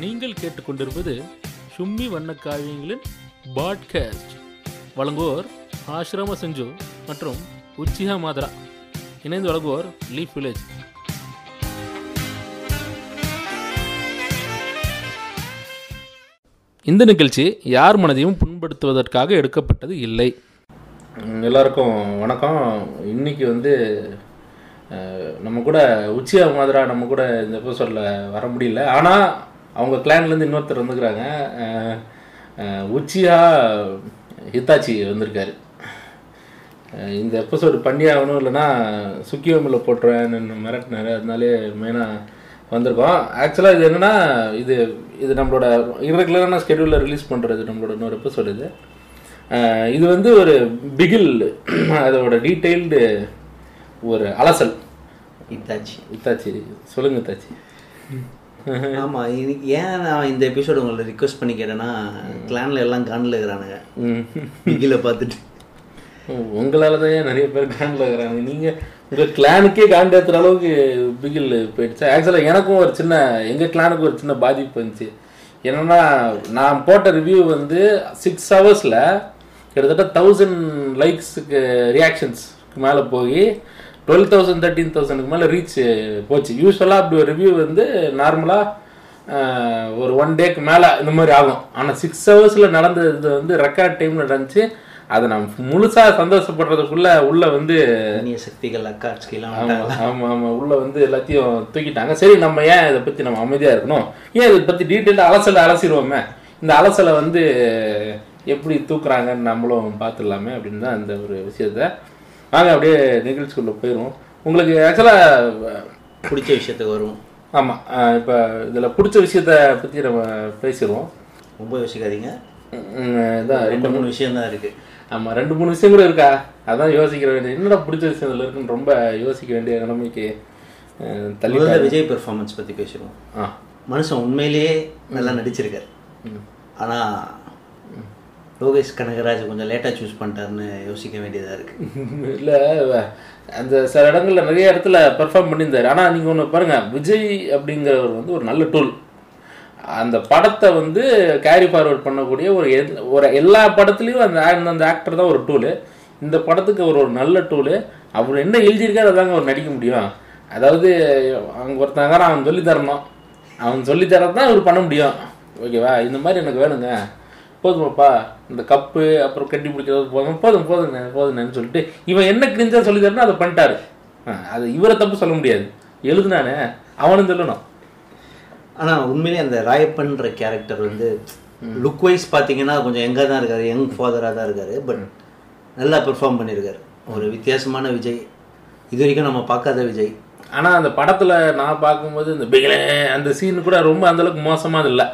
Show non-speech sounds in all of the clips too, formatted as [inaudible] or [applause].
நீங்கள் கேட்டுக்கொண்டிருப்பது சும்மி வண்ண காவியங்களின் பாட்காஸ்ட். வழங்குவோர் ஆசிரம செஞ்சு மற்றும் உச்சிஹா மாதரா. இணைந்து வழங்குவோர் லீப் வில்லேஜ். இந்த நிகழ்ச்சி யார் மனதையும் புண்படுத்துவதற்காக எடுக்கப்பட்டது இல்லை. எல்லாருக்கும் வணக்கம். இன்னைக்கு வந்து நம்ம கூட உச்சியா மாதிரா நம்ம கூட இந்த எபிசோடில் வர முடியல. ஆனால் அவங்க கிளான்லேருந்து இன்னொருத்தர் வந்துக்கிறாங்க உச்சியா ஹித்தாச்சி வந்திருக்காரு. இந்த எபிசோடு பண்ணி ஆகணும் இல்லைன்னா சுக்கியோமில் போட்டுருவேன் மிரட்டினாரு. அதனாலே மெயினாக வந்திருக்கோம். ஆக்சுவலாக இது என்னென்னா இது இது நம்மளோட இரெகுலரான ஸ்கெடியூலில் ரிலீஸ் பண்ணுறது நம்மளோட இன்னொரு எபிசோடு இது. இது வந்து ஒரு பிகில் [clears throat] அதோட டீட்டெயில்டு ஒரு அலசல். இத்தாச்சி இத்தாச்சி சொல்லுங்க இத்தாச்சி [laughs] ஆமா இன்னைக்கு ஏன் நான் இந்த எபிசோடு உங்களை ரிக்வெஸ்ட் பண்ணி கேட்டேன்னா கிளான்ல எல்லாம் காண்டில் இருக்கிறானுங்க. ம். பிகில பார்த்துட்டு. உங்களால தான் நிறைய பேர் காண்டில் இருக்கிறாங்க நீங்கள் உங்கள் கிளானுக்கே காண்டு ஏற்றுற அளவுக்கு பிகில் போயிடுச்சு. ஆக்சுவலாக எனக்கும் ஒரு சின்ன எங்கள் கிளானுக்கு ஒரு சின்ன பாதிப்பு இருந்துச்சு. என்னன்னா நான் போட்ட ரிவ்யூ வந்து சிக்ஸ் ஹவர்ஸில் கிட்டத்தட்ட தௌசண்ட் லைக்ஸுக்கு ரியாக்ஷன்ஸ்க்கு மேலே போய் டுவெல் தௌசண்ட் தேர்ட்டீன் தௌசண்ட்க்கு மேலே ரீச் போச்சு. யூஸ்வலாக அப்படி ஒரு ரிவ்யூ வந்து நார்மலாக ஒரு ஒன் டேக்கு மேலே இந்த மாதிரி ஆகும். ஆனால் சிக்ஸ் ஹவர்ஸில் நடந்தது இது வந்து ரெக்கார்ட் டைம் நடந்துச்சு. அதை நான் முழுசாக சந்தோஷப்படுறதுக்குள்ள உள்ள வந்து சக்திகள் அக்காட்சிக்கெல்லாம் ஆமா ஆமா ஆமா. உள்ள வந்து எல்லாத்தையும் தூக்கிட்டாங்க. சரி நம்ம ஏன் இதை பத்தி நம்ம அமைதியா இருக்கணும்? ஏன் இதை பத்தி டீட்டெயிலாக அலசல அலசிடுவோமே? இந்த அலசலை வந்து எப்படி தூக்குறாங்கன்னு நம்மளும் பார்த்துடலாமே அப்படின்னு தான் இந்த ஒரு விஷயத்த வாங்க அப்படியே நிகழ்ச்சிக்குள்ள போயிடுவோம். உங்களுக்கு ஆக்சுவலா பிடிச்ச விஷயத்துக்கு வரும் ஆமா அஹ் இப்ப இதுல பிடிச்ச விஷயத்த பத்தி நம்ம பேசிடுவோம். ரொம்ப யோசிக்காதீங்க. இதான் ரெண்டு மூணு விஷயம் தான் இருக்கு. ஆமா ரெண்டு மூணு விஷயம் கூட இருக்கா? அதான் யோசிக்கிற வேண்டிய என்னடா பிடிச்ச விஷயம் இதுல இருக்குன்னு ரொம்ப யோசிக்க வேண்டிய நிலைமைக்கு தள்ளி விஜய் பெர்ஃபார்மன்ஸ் பத்தி பேசுவோம் ஆ. மனுஷன் உண்மையிலேயே நல்லா நடிச்சிருக்காரு. ஆனா லோகேஷ் கனகராஜ் கொஞ்சம் லேட்டாக சூஸ் பண்ணிட்டாருன்னு யோசிக்க வேண்டியதாக இருக்குது [laughs] இல்லை அந்த சில இடங்களில் நிறைய இடத்துல பெர்ஃபார்ம் பண்ணியிருந்தார். ஆனால் நீங்கள் ஒன்று பாருங்கள் விஜய் அப்படிங்கிறவர் வந்து ஒரு நல்ல டூல் அந்த படத்தை வந்து கேரி ஃபார்வர்ட் பண்ணக்கூடிய ஒரு ஒரு எல்லா படத்துலேயும் அந்த அந்த ஆக்டர் தான் ஒரு டூலு இந்த படத்துக்கு அவர் ஒரு நல்ல டூலு அவர் என்ன எழுதியிருக்காரு அதாங்க அவர் நடிக்க முடியும். அதாவது அவங்க ஒருத்தங்க அவன் சொல்லி தரணும். அவன் சொல்லி தரதான் தான் இவர் பண்ண முடியும். ஓகேவா? இந்த மாதிரி எனக்கு வேணுங்க. போதுமாப்பா இந்த கப்பு அப்புறம் கட்டி பிடிக்கிறது போதும் போதும் போதுங்க போதுங்கன்னு சொல்லிட்டு இவன் என்ன கிரிஞ்சா சொல்லி தரணும் அதை பண்ணிட்டாரு. அது இவரை தப்பு சொல்ல முடியாது. எழுதுனானே அவனும் சொல்லணும். ஆனா உண்மையிலேயே அந்த ராயப்பன்ற கேரக்டர் வந்து லுக் வைஸ் பாத்தீங்கன்னா கொஞ்சம் எங்க தான் இருக்காரு யங் ஃபாதரா தான் இருக்காரு பட் நல்லா பெர்ஃபார்ம் பண்ணியிருக்காரு. ஒரு வித்தியாசமான விஜய். இது வரைக்கும் நம்ம பார்க்காத விஜய். ஆனா அந்த படத்துல நான் பார்க்கும்போது இந்த பிகிலே அந்த சீன் கூட ரொம்ப அந்த அளவுக்கு மோசமா இல்லை.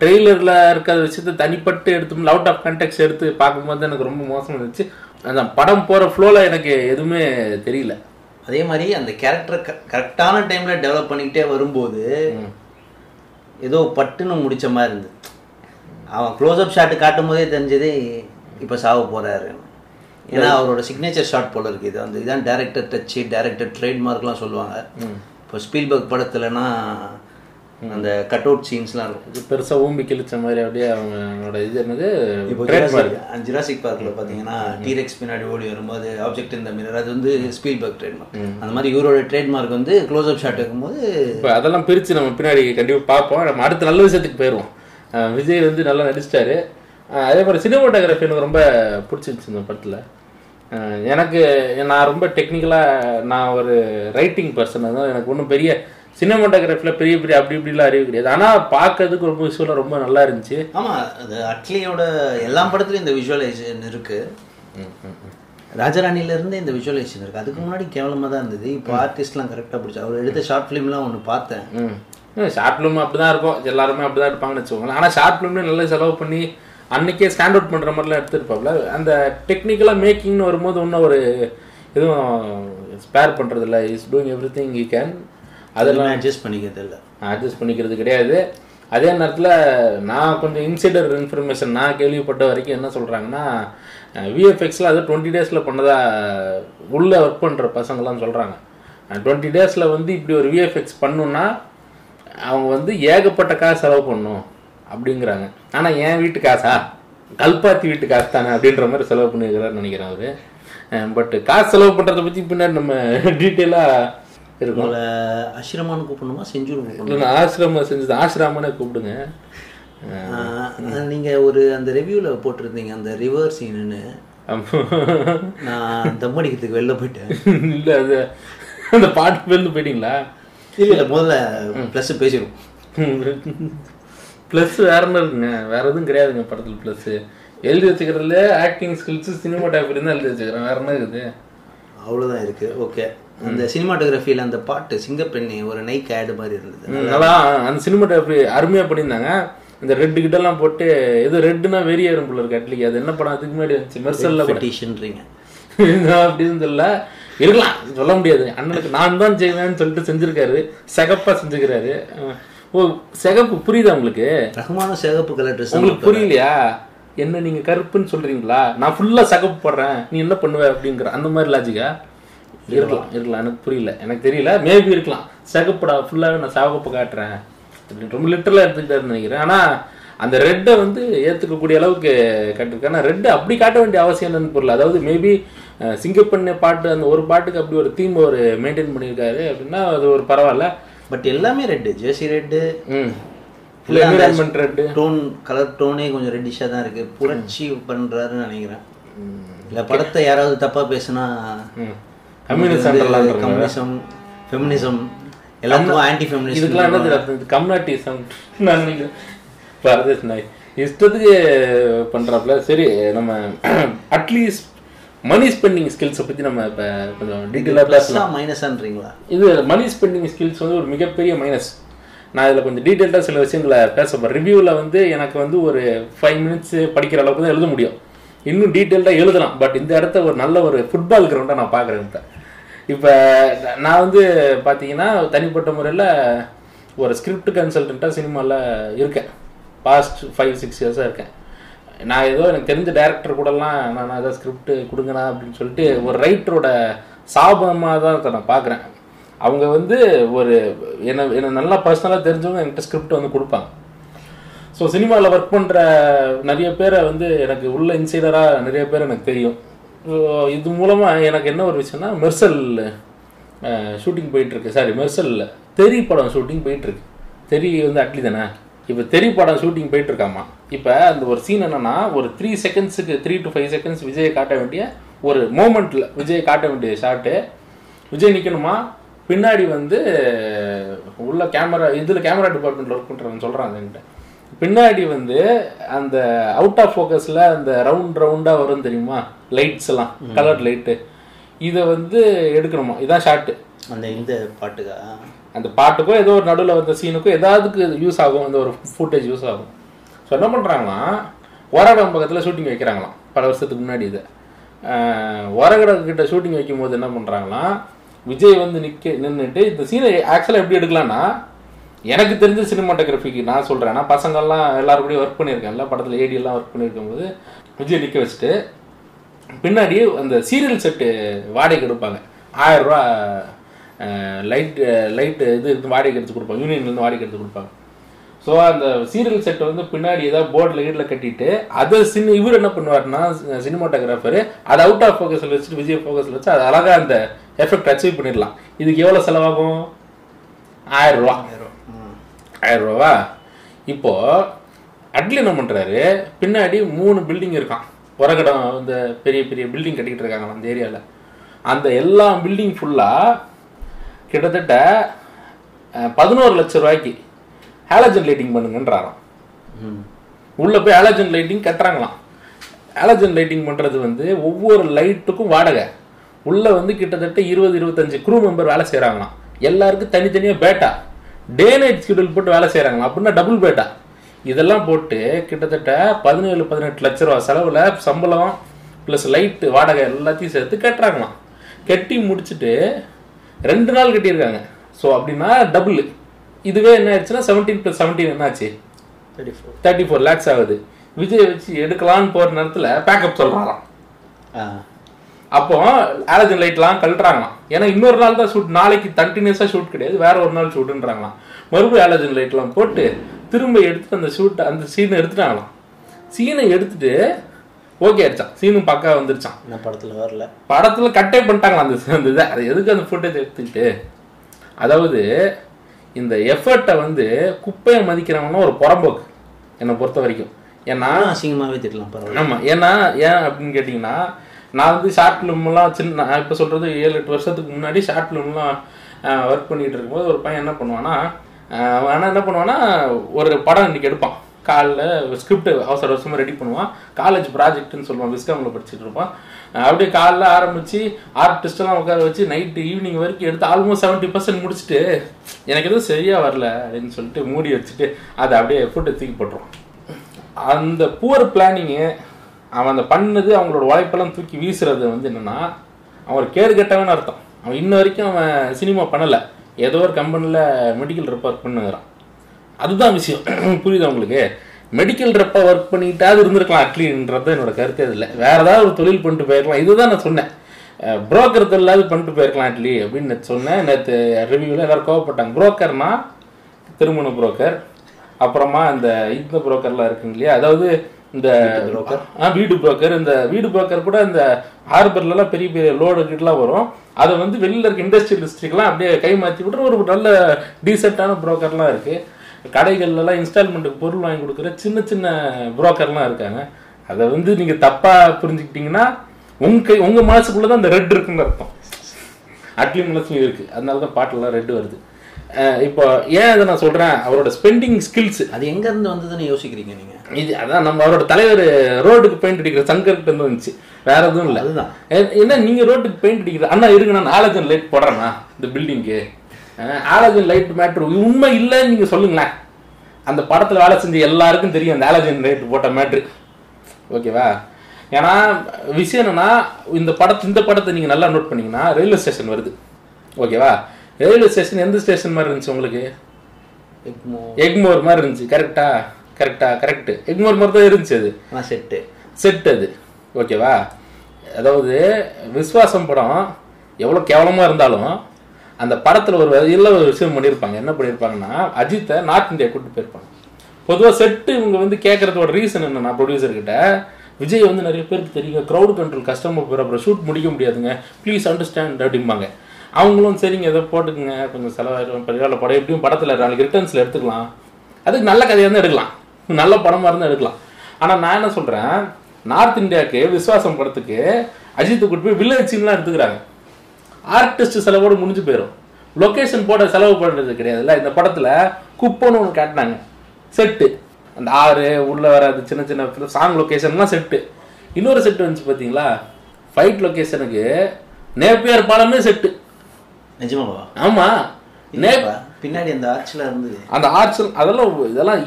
ட்ரெய்லர்ல இருக்கிற விஷயத்த தனிப்பட்டு எடுத்து அவுட் ஆஃப் கண்டெக்ட் எடுத்து பார்க்கும்போது எனக்கு ரொம்ப மோசமா இருந்துச்சு. அந்த படம் போற ஃப்ளோல எனக்கு எதுவுமே தெரியல. அதே மாதிரி அந்த கேரக்டரை கரெக்டான டைம்ல டெவலப் பண்ணிக்கிட்டே வரும்போது ஏதோ பட்டுன்னு முடிச்ச மாதிரி இருந்தது அவன் க்ளோஸ்அப் ஷாட் காட்டும் போதே தெரிஞ்சது இப்போ சாவ போறாரு. ஏன்னா அவரோட சிக்னேச்சர் ஷாட் போல இருக்கு. இது வந்து இதான் டேரக்டர் டச்சு டேரக்டர் ட்ரேட்மார்க்லாம் சொல்லுவாங்க. இப்போ ஸ்பீல்பர்க் படத்துலனா அந்த கட் அவுட் சீன்ஸ்லாம் இருக்கும். இது பெருசா ஊம்பி கிழிச்ச மாதிரி அப்படியே அவனோட இது என்னது? இப்போ. ஜிராசிக் பார்க்கில் பார்த்தீங்கன்னா டீரெக்ஸ் பின்னாடி ஓடி வரும்போது ஆப்ஜெக்ட் இந்த மிரர் அது வந்து ஸ்பீல்பர்க் ட்ரேட்மார்க் அந்த மாதிரி இவரோட ட்ரேட்மார்க் வந்து க்ளோஸ்அப் ஷாட் வைக்கும்போது இப்போ அதெல்லாம் பிரித்து நம்ம பின்னாடி கண்டிப்பாக பார்ப்போம். நம்ம அடுத்த நல்ல விஷயத்துக்கு போயிடுவோம் விஜய் வந்து நல்லா நடிச்சிட்டாரு. அதே மாதிரி சினிமாட்டோகிராஃபி எனக்கு ரொம்ப பிடிச்சிருந்துச்சு இந்த படத்தில். எனக்கு நான் ரொம்ப டெக்னிக்கலாக நான் ஒரு ரைட்டிங் பர்சன் அதான் எனக்கு ஒன்றும் பெரிய சினிமாட்டோகிராஃபியில் பெரிய பெரிய அப்படி இப்படிலாம் அறிவு கிடையாது. ஆனால் பார்க்கறதுக்கு ரொம்ப விஷுவலாக ரொம்ப நல்லா இருந்துச்சு. ஆமா அது அட்லியோட எல்லா படத்துலயும் இந்த விஷுவலைசேஷன் இருக்கு. ராஜராணில இருந்து இந்த விஷுவலைசேஷன் இருக்கு. அதுக்கு முன்னாடி கேவலமா தான் இருந்தது. இப்போ ஆர்டிஸ்ட்லாம் கரெக்டாக பிடிச்சி அவர் எடுத்த ஷார்ட் ஃபிலிம்லாம் ஒன்று பார்த்தேன். ம். ஷார்ட் ஃபிலிம் அப்படி தான் இருக்கும். எல்லாருமே அப்படி தான் இருப்பாங்கன்னு வச்சுக்கோங்களேன். ஆனால் ஷார்ட் ஃபிலிம்ல நல்ல செலவு பண்ணி அன்னைக்கே ஸ்டாண்ட் அவுட் பண்ணுற மாதிரிலாம் எடுத்துருப்பாப்ல. அந்த டெக்னிக்கலாக மேக்கிங்னு வரும்போது இன்னும் ஒரு எதுவும் ஸ்பேர் பண்ணுறதில்ல is doing everything he can அதெல்லாம் அட்ஜஸ்ட் பண்ணிக்கிறது இல்லை. அட்ஜஸ்ட் பண்ணிக்கிறது கிடையாது. அதே நேரத்தில் நான் கொஞ்சம் இன்சைடர் இன்ஃபர்மேஷன் நான் கேள்விப்பட்ட வரைக்கும் என்ன சொல்கிறாங்கன்னா விஎஃப்எக்ஸில் அது டுவெண்ட்டி டேஸில் பண்ணதா உள்ளே ஒர்க் பண்ணுற பசங்கள்லாம் சொல்கிறாங்க டுவெண்ட்டி டேஸில் வந்து இப்படி ஒரு விஎஃப்எக்ஸ் பண்ணுன்னா அவங்க வந்து ஏகப்பட்ட காசு செலவு பண்ணணும் அப்படிங்கிறாங்க. ஆனா என் வீட்டு காசா? கல்பாத்தி வீட்டு காசு தானே அப்படின்ற மாதிரி செலவு பண்ணியிருக்கிறாருன்னு நினைக்கிறேன் அவரு. பட் காசு செலவு பண்றதை பத்தி பின்னாடி நம்ம [laughs] டீட்டெயிலா இருக்கும் உங்களை அஷ்ரமான்னு கூப்பிடணுமா? செஞ்சூர் கூப்பிடணும்? ஆசிரமம் செஞ்சது ஆசிரமனே கூப்பிடுங்க. நீங்க ஒரு அந்த ரிவ்யூல போட்டிருந்தீங்க அந்த ரிவர் சீனுன்னு. நான் தம் அடிக்கிறதுக்கு வெளில போயிட்டேன். இல்ல அது அந்த பாட்டு பேருந்து போயிட்டீங்களா? இல்ல இல்ல முதல்ல ப்ளஸ் பேசிடுவோம். ப்ளஸ் வேற என்ன இருக்குங்க? வேற எதுவும் கிடையாதுங்க படத்துல ப்ளஸ் எழுதி வச்சுக்கிறதுல ஆக்டிங் ஸ்கில்ஸ் சினிமாட்டோகிராஃபி தான் எழுதி வச்சுக்கிறேன். வேற என்ன இருக்குது? அவ்வளவுதான் இருக்கு. ஓகே அந்த சினிமாட்டோகிராஃபியில் அந்த பாட்டு சிங்கப்பெண்ணி ஒரு நைக் ஆடு மாதிரி இருந்தது. நல்லா அந்த சினிமாட்டோகிராஃபி அருமையா பண்ணியிருந்தாங்க. இந்த ரெட்டு கிட்டலாம் போட்டு எது ரெட்டுனா வெறிய போல இருக்கு அட்லிக்கு. அது என்ன படம்? அதுக்கு முன்னாடி வந்துச்சு. மெர்சல்ல கூட ஃபெட்டிஷன்றீங்க அப்படின்னு சொல்ல இருக்கலாம். சொல்ல முடியாது. அண்ணனுக்கு நான் தான் செய்வேன்னு சொல்லிட்டு செஞ்சிருக்காரு. சிகப்பா செஞ்சுக்கிறாரு. ஓ சிகப்பு புரியுதா உங்களுக்கு? ரஹ்மானும் சிகப்பு கலர் ட்ரெஸ் உங்களுக்கு புரியலையா? என்ன நீங்க கருப்புன்னு சொல்றீங்களா? நான் ஃபுல்லா சகப்பு போடுறேன். நீ என்ன பண்ணுவ அப்படிங்கிற அந்த மாதிரி லாஜிக்கா இருக்கலாம் இருக்கலாம். எனக்கு புரியல. எனக்கு தெரியல. மேபி இருக்கலாம். சகப்புடா ஃபுல்லாவே நான் சகப்பு காட்டுறேன். அப்படின்னு ரொம்ப லிட்டரலா எடுத்துக்கிட்டாருன்னு நினைக்கிறேன். ஆனா அந்த ரெட்டை வந்து ஏத்துக்கக்கூடிய அளவுக்கு காட்டிருக்கு. ஆனா ரெட்டு அப்படி காட்ட வேண்டிய அவசியம் என்னன்னு புரியல அதாவது மேபி சிங்கப்பண்ண பாட்டு அந்த ஒரு பாட்டுக்கு அப்படி ஒரு தீம் ஒரு மெயின்டைன் பண்ணியிருக்காரு அப்படின்னா அது ஒரு பரவாயில்ல. பட் எல்லாமே red jersey red environment red tone colour டோனே கொஞ்சம் ரெட்டிஷாக தான் இருக்கு. புரட்சி பண்றாருன்னு நினைக்கிறேன். இல்ல படத்தை யாராவது தப்பா பேசுனா கம்யூனிசம் ஃபெமினிசம் எல்லாத்துக்கும் ஆன்டி ஃபெமினிசம் இதுக்கெல்லாம் என்ன தெரியாது? கம்யூனிட்டிசம். [laughs] நான் பரதேஷ் நாய் இஷ்டத்துக்கு பண்றாப்புல. சரி நம்ம அட்லீஸ்ட் மணி ஸ்பெண்டிங் ஸ்கில்ஸை பத்தி நம்ம இப்ப கொஞ்சம் டீட்டெயிலாக பேசலாம். மைனஸான்றீங்களா இது மணி ஸ்பெண்டிங் ஸ்கில்ஸ் வந்து ஒரு மிகப்பெரிய மைனஸ் நான் இதில் கொஞ்சம் டீட்டெயில்டாக சில விஷயங்களை பேச போகிறேன் ரிவ்யூவில் வந்து எனக்கு வந்து ஒரு ஃபைவ் மினிட்ஸ் படிக்கிற அளவுக்கு தான் எழுத முடியும். இன்னும் டீட்டெயில்டாக எழுதலாம். பட் இந்த இடத்த ஒரு நல்ல ஒரு ஃபுட்பால் கிரவுண்டாக நான் பார்க்குறேன் இப்போ. இப்போ நான் வந்து பார்த்தீங்கன்னா தனிப்பட்ட முறையில் ஒரு ஸ்கிரிப்ட் கன்சல்டண்ட்டாக சினிமாவில் இருக்கேன். பாஸ்ட் ஃபைவ் சிக்ஸ் இயர்ஸாக இருக்கேன். நான் ஏதோ எனக்கு தெரிஞ்ச டேரக்டர் கூடலாம் நான் ஏதோ ஸ்கிரிப்ட் கொடுங்கண்ணா அப்படின்னு சொல்லிட்டு ஒரு ரைட்டரோட சாபமாக தான் அதை நான் பார்க்குறேன் அவங்க வந்து ஒரு என்ன என்ன நல்லா பர்சனலாக தெரிஞ்சவங்க என்கிட்ட ஸ்கிரிப்ட் வந்து கொடுப்பாங்க. ஸோ சினிமாவில் ஒர்க் பண்ணுற நிறைய பேரை வந்து எனக்கு உள்ள இன்சைடராக நிறைய பேர் எனக்கு தெரியும். இது மூலமாக எனக்கு என்ன ஒரு விஷயம்னா மெர்சல் ஷூட்டிங் போயிட்டுருக்கு. சாரி மெர்சலில் தெரி படம் ஷூட்டிங் போயிட்டுருக்கு. தெரி வந்து அட்லி தானே? இப்போ தெரி படம் ஷூட்டிங் போயிட்டுருக்காமா? இப்போ அந்த ஒரு சீன் என்னென்னா ஒரு த்ரீ செகண்ட்ஸுக்கு த்ரீ டு ஃபைவ் செகண்ட்ஸ் விஜயை காட்ட வேண்டிய ஒரு மூமெண்ட்டில் விஜயை காட்ட வேண்டிய ஷாட்டு விஜய் நிற்கணுமா பின்னாடி வந்து உள்ள கேமரா இதில் கேமரா டிபார்ட்மெண்ட்டில் ஒர்க் பண்ணுறவங்க சொல்கிறாங்க என்கிட்ட. பின்னாடி வந்து அந்த அவுட் ஆஃப் ஃபோக்கஸில் அந்த ரவுண்ட் ரவுண்டாக வரும் தெரியுமா? லைட்ஸ் எல்லாம் கலர் லைட்டு இதை வந்து எடுக்கணுமா? இதான் ஷாட்டு அந்த இந்த பாட்டுக்கா? அந்த பாட்டுக்கோ ஏதோ ஒரு நடுவில் வந்த சீனுக்கோ ஏதாவதுக்கு யூஸ் ஆகும். அந்த ஒரு ஃபுட்டேஜ் யூஸ் ஆகும். ஸோ என்ன பண்ணுறாங்களாம் ஒரகடம் பக்கத்தில் ஷூட்டிங் வைக்கிறாங்களாம். பல வருஷத்துக்கு முன்னாடி இதை. ஒரகடம் கிட்ட ஷூட்டிங் வைக்கும்போது என்ன பண்ணுறாங்களாம் விஜய் வந்து நிற்க நின்றுட்டு இந்த சீனை ஆக்சுவலாக எப்படி எடுக்கலாம்னா எனக்கு தெரிஞ்ச சினிமாட்டோகிராஃபிக்கு நான் சொல்கிறேன் நான் பசங்கள்லாம் எல்லாரும் கூடயும் ஒர்க் பண்ணியிருக்கேன்ல படத்தில் ஏடியெல்லாம் ஒர்க் பண்ணியிருக்கும் போது விஜய் நிற்க வச்சுட்டு பின்னாடி அந்த சீரியல் செட்டு வாடகைக்கு எடுப்பாங்க. ஆயிரரூவா லைட்டு லைட் இது இது வாடகைக்கு எடுத்து கொடுப்பாங்க. யூனியன்லேருந்து வாடகை எடுத்து கொடுப்பாங்க. ஸோ அந்த சீரியல் செட்டை வந்து பின்னாடி ஏதாவது போர்டில் கீட்டில் கட்டிட்டு அதை சின்ன இவர் என்ன பண்ணுவார்னா சினிமாட்டோகிராஃபர் அதை அவுட் ஆஃப் ஃபோக்கஸில் வச்சுட்டு விஜய் ஃபோக்கஸில் வச்சு அது அழகாக அந்த எஃபெக்ட் அச்சீவ் பண்ணிடலாம். இதுக்கு எவ்வளோ செலவாகும்? ஆயிரம் ரூபா. ஆயிரம் ரூபாவா இப்போ அட்லி என்ன பண்றாரு? பின்னாடி மூணு பில்டிங் இருக்கான் உரகடம் இந்த பெரிய பெரிய பில்டிங் கட்டிக்கிட்டு இருக்காங்க அந்த ஏரியாவில் அந்த எல்லா பில்டிங் ஃபுல்லாக கிட்டத்தட்ட பதினோரு லட்சம் ரூபாய்க்கு ஹாலஜன் லைட்டிங் பண்ணுங்கன்றாராம். உள்ள போய் ஹாலஜன் லைட்டிங் கட்டுறாங்களாம். ஹாலஜன் லைட்டிங் பண்றது வந்து ஒவ்வொரு லைட்டுக்கும் வாடகை. உள்ள வந்து கிட்டத்தட்ட இருபது இருபத்தஞ்சு குரூ மெம்பர் வேலை செய்றாங்களாம். எல்லாருக்கும் தனித்தனியா பேட்டா டே நைட் ஷெடியூல் போட்டு வேலை செய்றாங்களாம். அப்படின்னா டபுள் பேட்டா இதெல்லாம் போட்டு கிட்டத்தட்ட பதினேழு பதினெட்டு லட்ச ரூபா செலவுல சம்பளம் ப்ளஸ் லைட் வாடகை எல்லாத்தையும் சேர்த்து கட்டுறாங்களாம். கட்டி முடிச்சுட்டு ரெண்டு நாள் கட்டியிருக்காங்க. ஸோ அப்படின்னா டபுள் இதுவே என்ன ஆயிடுச்சுன்னா செவன்டீன் ப்ளஸ் செவன்டீன் என்னாச்சு? Thirty four thirty four lakhs ஆகுது. விஜய் வச்சு எடுக்கலான்னு போற நேரத்துல பேக்கப் சொல்றாராம் ஆ. அப்போ ஆலஜன் லைட்லாம் கழட்டுறாங்களாம். ஏன்னா இன்னொரு நாள் தான் ஷூட் நாளைக்கு கண்டினியூஸாக ஷூட் கிடையாது வேற ஒரு நாள் ஷூட்டுன்றாங்களாம் மறுபடியும் ஆலஜன் லைட்லாம் போட்டு திரும்ப எடுத்துட்டு அந்த ஷூட் அந்த சீனை எடுத்துட்டாங்களாம். சீனை எடுத்துட்டு ஓகே ஆயிடுச்சான் சீனும் பக்கா வந்துருச்சான் என்ன படத்துல வரல. படத்துல கட்டே பண்ணிட்டாங்களா அந்த அந்த இதை. அது எதுக்கு அந்த ஃபுட்டேஜ் எடுத்துக்கிட்டு? அதாவது இந்த எஃபர்ட்டை வந்து குப்பையை மதிக்கிறவங்கன்னா ஒரு புறம்போக்கு என்னை பொறுத்த வரைக்கும். ஏன்னா நானும் அசிங்கமாவே திட்டலாம் பரவாயில்ல. ஆமா ஏன்னா ஏன் அப்படின்னு கேட்டிங்கன்னா நான் வந்து ஷார்ட் ஃபிலிம்லாம் சின்ன நான் இப்போ சொல்கிறது ஏழு எட்டு வருஷத்துக்கு முன்னாடி ஷார்ட் ஃபிலிம்லாம் ஒர்க் பண்ணிகிட்டு இருக்கும்போது ஒரு பையன் என்ன பண்ணுவான்னா ஆனால் அவன் என்ன பண்ணுவான்னா ஒரு படம் இன்னைக்கு எடுப்பான். காலைல ஸ்கிரிப்ட் அவசர அவசரமாக ரெடி பண்ணுவான். காலேஜ் ப்ராஜெக்ட்னு சொல்லுவான். விஸ்காமில் படிச்சுட்டு இருப்பான். அப்படியே காலைல ஆரம்பித்து ஆர்டிஸ்டெல்லாம் உட்கார வச்சு நைட்டு ஈவினிங் வரைக்கும் எடுத்து ஆல்மோஸ்ட் செவன்ட்டி பர்சன்ட் முடிச்சுட்டு எனக்கு எதுவும் சரியாக வரல அப்படின்னு சொல்லிட்டு மூடி வச்சுட்டு அதை அப்படியே ஃபுட்டை தூக்கி போட்டுருவான். அந்த புவர் பிளானிங்கு அவன் அந்த பண்ணது அவங்களோட உழைப்பெல்லாம் தூக்கி வீசுறது வந்து என்னன்னா அவன் ஒரு கேடு கெட்டவன் அர்த்தம். அவன் இன்ன வரைக்கும் அவன் சினிமா பண்ணலை. ஏதோ ஒரு கம்பெனியில் மெடிக்கல் ரெப்பாக ஒர்க் பண்ணுகிறான். அதுதான் விஷயம். [clears throat] புரியுதா உங்களுக்கு? மெடிக்கல் ரெப்பாக ஒர்க் பண்ணிட்டாவது இருந்திருக்கலாம் அட்லீன்றது என்னோட கருத்து இல்லை வேற ஏதாவது ஒரு தொழில் பண்ணிட்டு போயிருக்கலாம். இதுதான் நான் சொன்னேன். புரோக்கர் தொழிலாவது பண்ணிட்டு போயிருக்கலாம் அட்லி அப்படின்னு சொன்னேன். நேற்று ரிவ்யூவில் எல்லோரும் கோவப்பட்டாங்க. புரோக்கர்னா திருமண புரோக்கர் அப்புறமா இந்த இந்த புரோக்கர்லாம் இருக்குங்க இல்லையா? அதாவது இந்த வீடு புரோக்கர் இந்த வீடு புரோக்கர் கூட இந்த ஹார்பர்லலாம் பெரிய பெரிய லோடு கிட்டலாம் வரும். அதை வந்து வெளியில் இருக்க இண்டஸ்ட்ரியல் டிஸ்ட்ரிக்ட்லாம் அப்படியே கை மாற்றி விட்டு ஒரு நல்ல டீசெண்டான புரோக்கர்லாம் இருக்கு. கடைகள்லாம் இன்ஸ்டால்மெண்ட்டுக்கு பொருள் வாங்கி கொடுக்குற சின்ன சின்ன புரோக்கர்லாம் இருக்காங்க. அதை வந்து நீங்க தப்பா புரிஞ்சுக்கிட்டீங்கன்னா உங்க கை உங்க மனசுக்குள்ள தான் அந்த ரெட் இருக்குன்னு அர்த்தம். அட்லி மனசுலையும் இருக்கு. அதனால தான் பாட்டெல்லாம் ரெட் வருது. இப்போ ஏன் அதை நான் சொல்றேன்? அவரோட ஸ்பெண்டிங் ஸ்கில்ஸ் அது எங்க இருந்து வந்ததுன்னு யோசிக்கிறீங்க நீங்க? இது அதான் நம்ம அவரோட தலைவர் ரோட்டுக்கு பெயிண்ட் அடிக்கிற சங்கர்கிட்ட இருந்து வந்துச்சு. வேற எதுவும் இல்ல. அதுதான். என்ன நீங்க ரோட்டுக்கு பெயிண்ட் அடிக்கிற அண்ணா இருங்க நான் ஆலஜன் லைட் போடுறேண்ணா இந்த பில்டிங்க்கு ஆலஜன் லைட் மேட்ரு உண்மை இல்லைன்னு நீங்க சொல்லுங்களேன். அந்த படத்துல வேலை செஞ்ச எல்லாருக்கும் தெரியும் அந்த ஆலஜன் லைட் போட்ட மேட்ரு ஓகேவா ஏன்னா விஷயம் என்னன்னா இந்த படத்தை இந்த படத்தை நீங்க நல்லா நோட் பண்ணீங்கன்னா ரயில்வே ஸ்டேஷன் வருது. ஓகேவா ரயில்வே ஸ்டேஷன் எந்த ஸ்டேஷன் மாதிரி இருந்துச்சு உங்களுக்கு? எக்மோ எக்மோர் மாதிரி இருந்துச்சு. கரெக்டா கரெக்டா கரெக்ட் எக்மோர் மாதிரி தான் இருந்துச்சு அது. செட்டு செட் அது. ஓகேவா அதாவது விஸ்வாசம் படம் எவ்வளோ கேவலமாக இருந்தாலும் அந்த படத்தில் ஒரு வகையில் ஒரு விஷயம் பண்ணியிருப்பாங்க என்ன பண்ணியிருப்பாங்கன்னா அஜித்தை நார்த் இந்தியா கூட்டு போயிருப்பாங்க. பொதுவாக செட்டு இவங்க வந்து கேட்கறதோட ரீசன் என்னன்னா ப்ரொடியூசர் கிட்ட விஜய் வந்து நிறைய பேருக்கு தெரியுங்க க்ரௌட் கண்ட்ரோல் கஸ்டமர் போகிற அப்புறம் ஷூட் முடிக்க முடியாதுங்க. ப்ளீஸ் அண்டர்ஸ்டாண்ட் அப்படிம்பாங்க. அவங்களும் சரிங்க ஏதோ போட்டுக்குங்க கொஞ்சம் செலவாயிடும். பரவாயில்ல படம் எப்படியும் படத்தில் நாளைக்கு ரிட்டர்ன்ஸில் எடுத்துக்கலாம். அதுக்கு நல்ல கதையாக இருந்தால் எடுக்கலாம். நல்ல படமாக இருந்தால் எடுக்கலாம். ஆனால் நான் என்ன சொல்கிறேன் நார்த் இந்தியாவுக்கு விஸ்வாசம் படத்துக்கு அஜித் கூட்டு போய் வில்லேஜ் சீன்லாம் எடுத்துக்கிறாங்க. ஆர்டிஸ்ட் செலவோடு முடிஞ்சு போயிடும் லொக்கேஷன் போட செலவு பண்ணுறது கிடையாதுல்ல? இந்த படத்தில் குப்பன்னு ஒன்று காட்டினாங்க. செட்டு அந்த ஆறு உள்ள அந்த சின்ன சின்ன சாங் லொக்கேஷன்லாம் செட்டு இன்னொரு செட்டு வந்துச்சு பார்த்தீங்களா ஃபைட் லொக்கேஷனுக்கு நேப்பியார் பாலமே செட்டு நிஜமாவா? ஆமா. பின்னாடி அந்த ஆர்ச்சில் இருந்து. அந்த ஆர்ட்ஸ் அதெல்லாம் இதெல்லாம்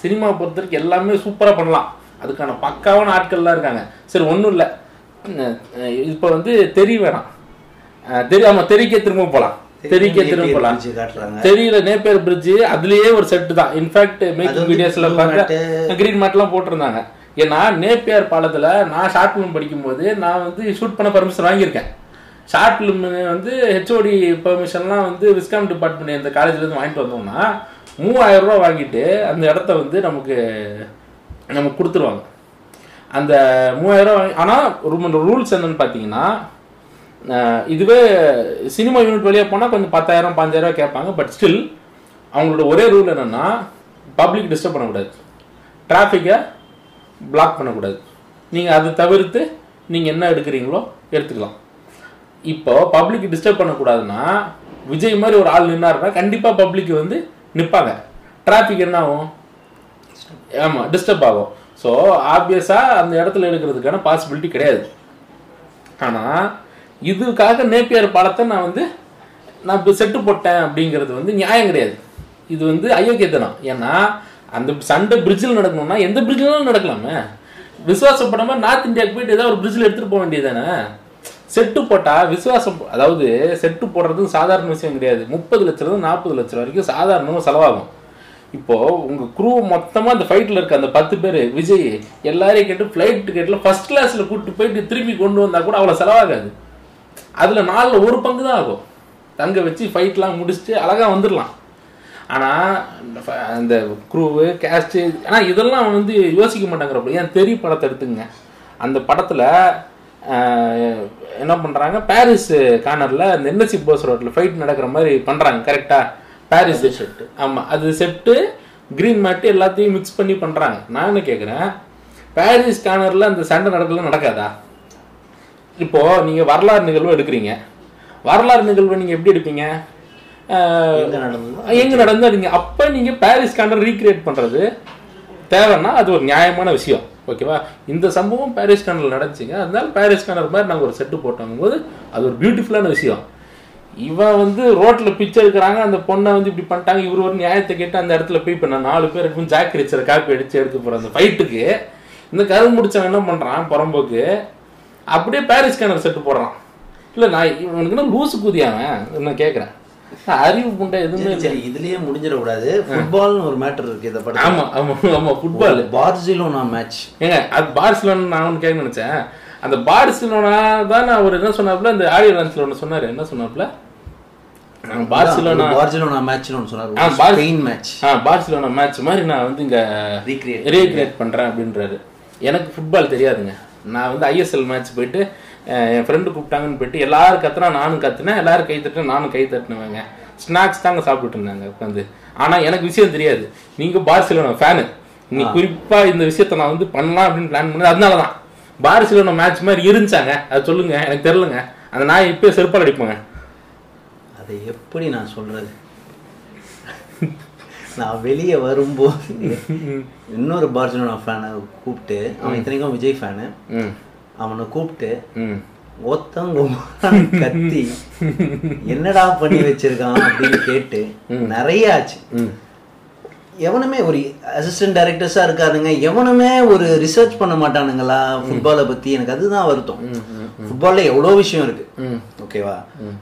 சினிமா பொறுத்த வரைக்கும் எல்லாமே சூப்பரா பண்ணலாம். அதுக்கான பக்காவான ஆட்கள்லாம் இருக்காங்க. சரி ஒன்றும் இல்லை. இப்போ வந்து தெரி வேணாம். அஹ் தெரி ஆமா தெரிக்க திரும்ப போகலாம் தெரிக்க திரும்ப போகலாம் தெரியல நேப்பேர் பிரிட்ஜ் அதுலயே ஒரு செட்டு தான். இன்ஃபேக்ட் மேக்கிங் வீடியோஸ்ல பார்த்தா கிரீன் மேட்லாம் போட்டிருந்தாங்க. ஏன்னா நேப்பியார் பாலத்துல நான் ஷார்ட் ஃபிலிம் படிக்கும்போது நான் வந்து ஷூட் பண்ண பர்மிஷன் வாங்கியிருக்கேன். ஷார்ட் ஃபிலிம் வந்து ஹெச்ஓடி பெர்மிஷன்லாம் வந்து விஸ்காம் டிபார்ட்மெண்ட் இந்த காலேஜ்லேருந்து வாங்கிட்டு வந்தோம்னா மூவாயிரம் ரூபா வாங்கிட்டு அந்த இடத்த வந்து நமக்கு நமக்கு கொடுத்துருவாங்க. அந்த மூவாயிரம் வாங்கி ஆனால் ரூல்ஸ் என்னன்னு பார்த்தீங்கன்னா இதுவே சினிமா யூனிட் வழியாக போனால் கொஞ்சம் பத்தாயிரம் பாஞ்சாயிரம் கேட்பாங்க பட் ஸ்டில் அவங்களோட ஒரே ரூல் என்னென்னா பப்ளிக் டிஸ்டர்ப் பண்ணக்கூடாது. டிராஃபிக்கை பிளாக் பண்ணக்கூடாது. நீங்கள் அதை தவிர்த்து நீங்கள் என்ன எடுக்கிறீங்களோ எடுத்துக்கலாம். இப்போ பப்ளிக் டிஸ்டர்ப் பண்ணக்கூடாதுன்னா விஜய் மாதிரி ஒரு ஆள் நின்னாருன்னா கண்டிப்பாக பப்ளிக் வந்து நிற்பாங்க டிராஃபிக் என்ன ஆகும்? ஆமாம் டிஸ்டர்ப் ஆகும். ஸோ ஆப்வியஸாக அந்த இடத்துல எடுக்கிறதுக்கான பாசிபிலிட்டி கிடையாது. ஆனால் இதுக்காக நேப்பியர் படத்தை நான் வந்து நான் இப்போ செட்டு போட்டேன் அப்படிங்கிறது வந்து நியாயம் கிடையாது. இது வந்து அயோக்கியத்தனம். ஏன்னா அந்த சண்டை பிரிட்ஜில் நடக்கணும்னா எந்த பிரிட்ஜிலும் நடக்கலாமே. விசுவாசப்படாமல் நார்த் இந்தியாவுக்கு போயிட்டு ஏதாவது ஒரு பிரிட்ஜில் எடுத்துகிட்டு போக வேண்டியதானே செட்டு போட்டால் விசுவாசம் அதாவது செட்டு போடுறது சாதாரண விஷயம் கிடையாது. முப்பது லட்சம் நாற்பது லட்சம் வரைக்கும் சாதாரணமாக செலவாகும். இப்போது உங்கள் குரூ மொத்தமாக அந்த ஃபைட்டில் இருக்க அந்த பத்து பேர் விஜய் எல்லாரையும் கேட்டு ஃப்ளைட் டிக்கெட்டில் ஃபர்ஸ்ட் கிளாஸில் கூப்பிட்டு போயிட்டு திரும்பி கொண்டு வந்தால் கூட அவ்வளோ செலவாகாது. அதில் நாளில் ஒரு பங்கு தான் ஆகும். தங்க வச்சு ஃபைட்லாம் முடிச்சுட்டு அழகாக வந்துடலாம் ஆனால் இந்த அந்த குரூவு கேஸ்ட்டு ஆனால் இதெல்லாம் வந்து யோசிக்க மாட்டாங்கிறப்ப ஏன் தெரிய படத்தை எடுத்துங்க அந்த படத்தில் என்ன பண்றாங்க? பாரிஸ் கார்னர்ல இந்த என்எஸ்சி போஸ் ரோட்ல ஃபைட் நடக்கிற மாதிரி பண்றாங்க கரெக்டா பாரிஸ் செட்டு ஆமா அது செட்டு கிரீன் மேட்டு எல்லாத்தையும் மிக்ஸ் பண்ணி பண்றாங்க. நான் என்ன கேக்குறேன்? பாரிஸ் கார்னர்ல அந்த சண்டை நடக்கல நடக்காதா? இப்போ நீங்க வரலாறு நிகழ்வு எடுக்கிறீங்க. வரலாறு நிகழ்வு நீங்க எப்படி எடுப்பீங்க? எங்க நடந்ததோ எங்க நடந்தா நீங்க அப்ப நீங்க பாரிஸ் கார்னர் ரீக்ரியேட் பண்றது தேவைன்னா அது ஒரு நியாயமான விஷயம். ஓகேவா? இந்த சம்பவம் பாரிஸ் கார்னர்ல நடந்துச்சுங்க. அதனால பாரிஸ் கார்னர் மாதிரி நாங்கள் ஒரு செட்டு போட்டோம் போது அது ஒரு பியூட்டிஃபுல்லான விஷயம். இவன் வந்து ரோட்டில் பிச்சை எடுக்கிறாங்க. அந்த பொண்ணை வந்து இப்படி பண்ணிட்டாங்க. இவர் ஒரு நியாயத்தை கேட்டு அந்த இடத்துல போய் இப்போ நான் நாலு பேர் இருக்கும் ஜாக் ரிச்சரை காப்பி அடிச்சு எடுக்க போகிற அந்த ஃபைட்டுக்கு இந்த கதை முடிச்சவன் என்ன பண்ணுறான் புறம்போக்கு அப்படியே பாரிஸ் கார்னர் செட்டு போடுறான். இல்லை நான் இவனுக்கு என்ன லூசு குதியாவன் நான் கேட்குறேன் அறிவு புண்டை எதுவுமே சரி, இதுலயே முடிஞ்சிட கூடாது ஃபுட்பால்னு ஒரு மேட்டர் இருக்கு இதை படம் ஆமா ஆமா ஆமா ஃபுட்பால் பார்சிலோனா மேட்ச் ஏங்க அது பார்சிலோனா நான் ஒன்று கேட்க நினைச்சேன். அந்த பார்சிலோனா தான் அவர் என்ன சொன்னாப்புல? இந்த ஆடியோ லான்ச்ல ஒன்று சொன்னாரு. என்ன சொன்னாப்புல? நான் பார்சிலோனா பார்சிலோனா மேட்ச்னு ஒன்று சொன்னார். ஸ்பெயின் மேட்ச் ஆ பார்சிலோனா மேட்ச் மாதிரி நான் வந்து இங்க. ரீக்ரியேட் பண்றேன் அப்படின்றாரு. எனக்கு ஃபுட்பால் தெரியாதுங்க. நான் வந்து ஐஎஸ்எல் மேட்ச் போயிட்டு என் ஃப்ரெண்டு கூப்பிட்டாங்கன்னு போயிட்டு எல்லாரும் கத்துனா நானும் கத்துனேன் எல்லாரும் கை தட்டினேன் நானும் கை தட்டினவங்க. ஸ்நாக்ஸ் தாங்க சாப்பிட்டுட்டு இருந்தாங்க உட்காந்து ஆனா எனக்கு விஷயம் தெரியாது. நீங்க பார்சிலோனா ஃபேனு நீ குறிப்பா இந்த விஷயத்த நான் வந்து பண்ணலாம் அப்படின்னு பிளான் பண்ணது அதனாலதான். பார்சிலோனா மேட்ச் மாதிரி இருந்துச்சாங்க. அது சொல்லுங்க எனக்கு தெரியலங்க. அந்த நாய் இப்பயே செருப்பால் அடிப்போங்க. அதை எப்படி நான் சொல்றது? நான் வெளியே வரும்போது இன்னொரு பார்சிலோனா ஃபேனை கூப்பிட்டு அவன் இத்தனைக்கும் விஜய் ஃபேனு அவனை கூப்பிட்டு ம். ஒத்தங்க கத்தி. என்னடா பண்ணி வச்சிருக்கான்? அப்படின்னு கேட்டு நிறைய ஆச்சு. ம். எவனுமே ஒரு அசிஸ்டன்ட் டைரக்டர்ஸா இருக்காருங்க எவனுமே ஒரு ரிசர்ச் பண்ண மாட்டானுங்களா? ஃபுட்பாலை பத்தி எனக்கு அதுதான் வருத்தம். ஃபுட்பால்ல எவ்வளோ விஷயம் இருக்கு. ஓகேவா?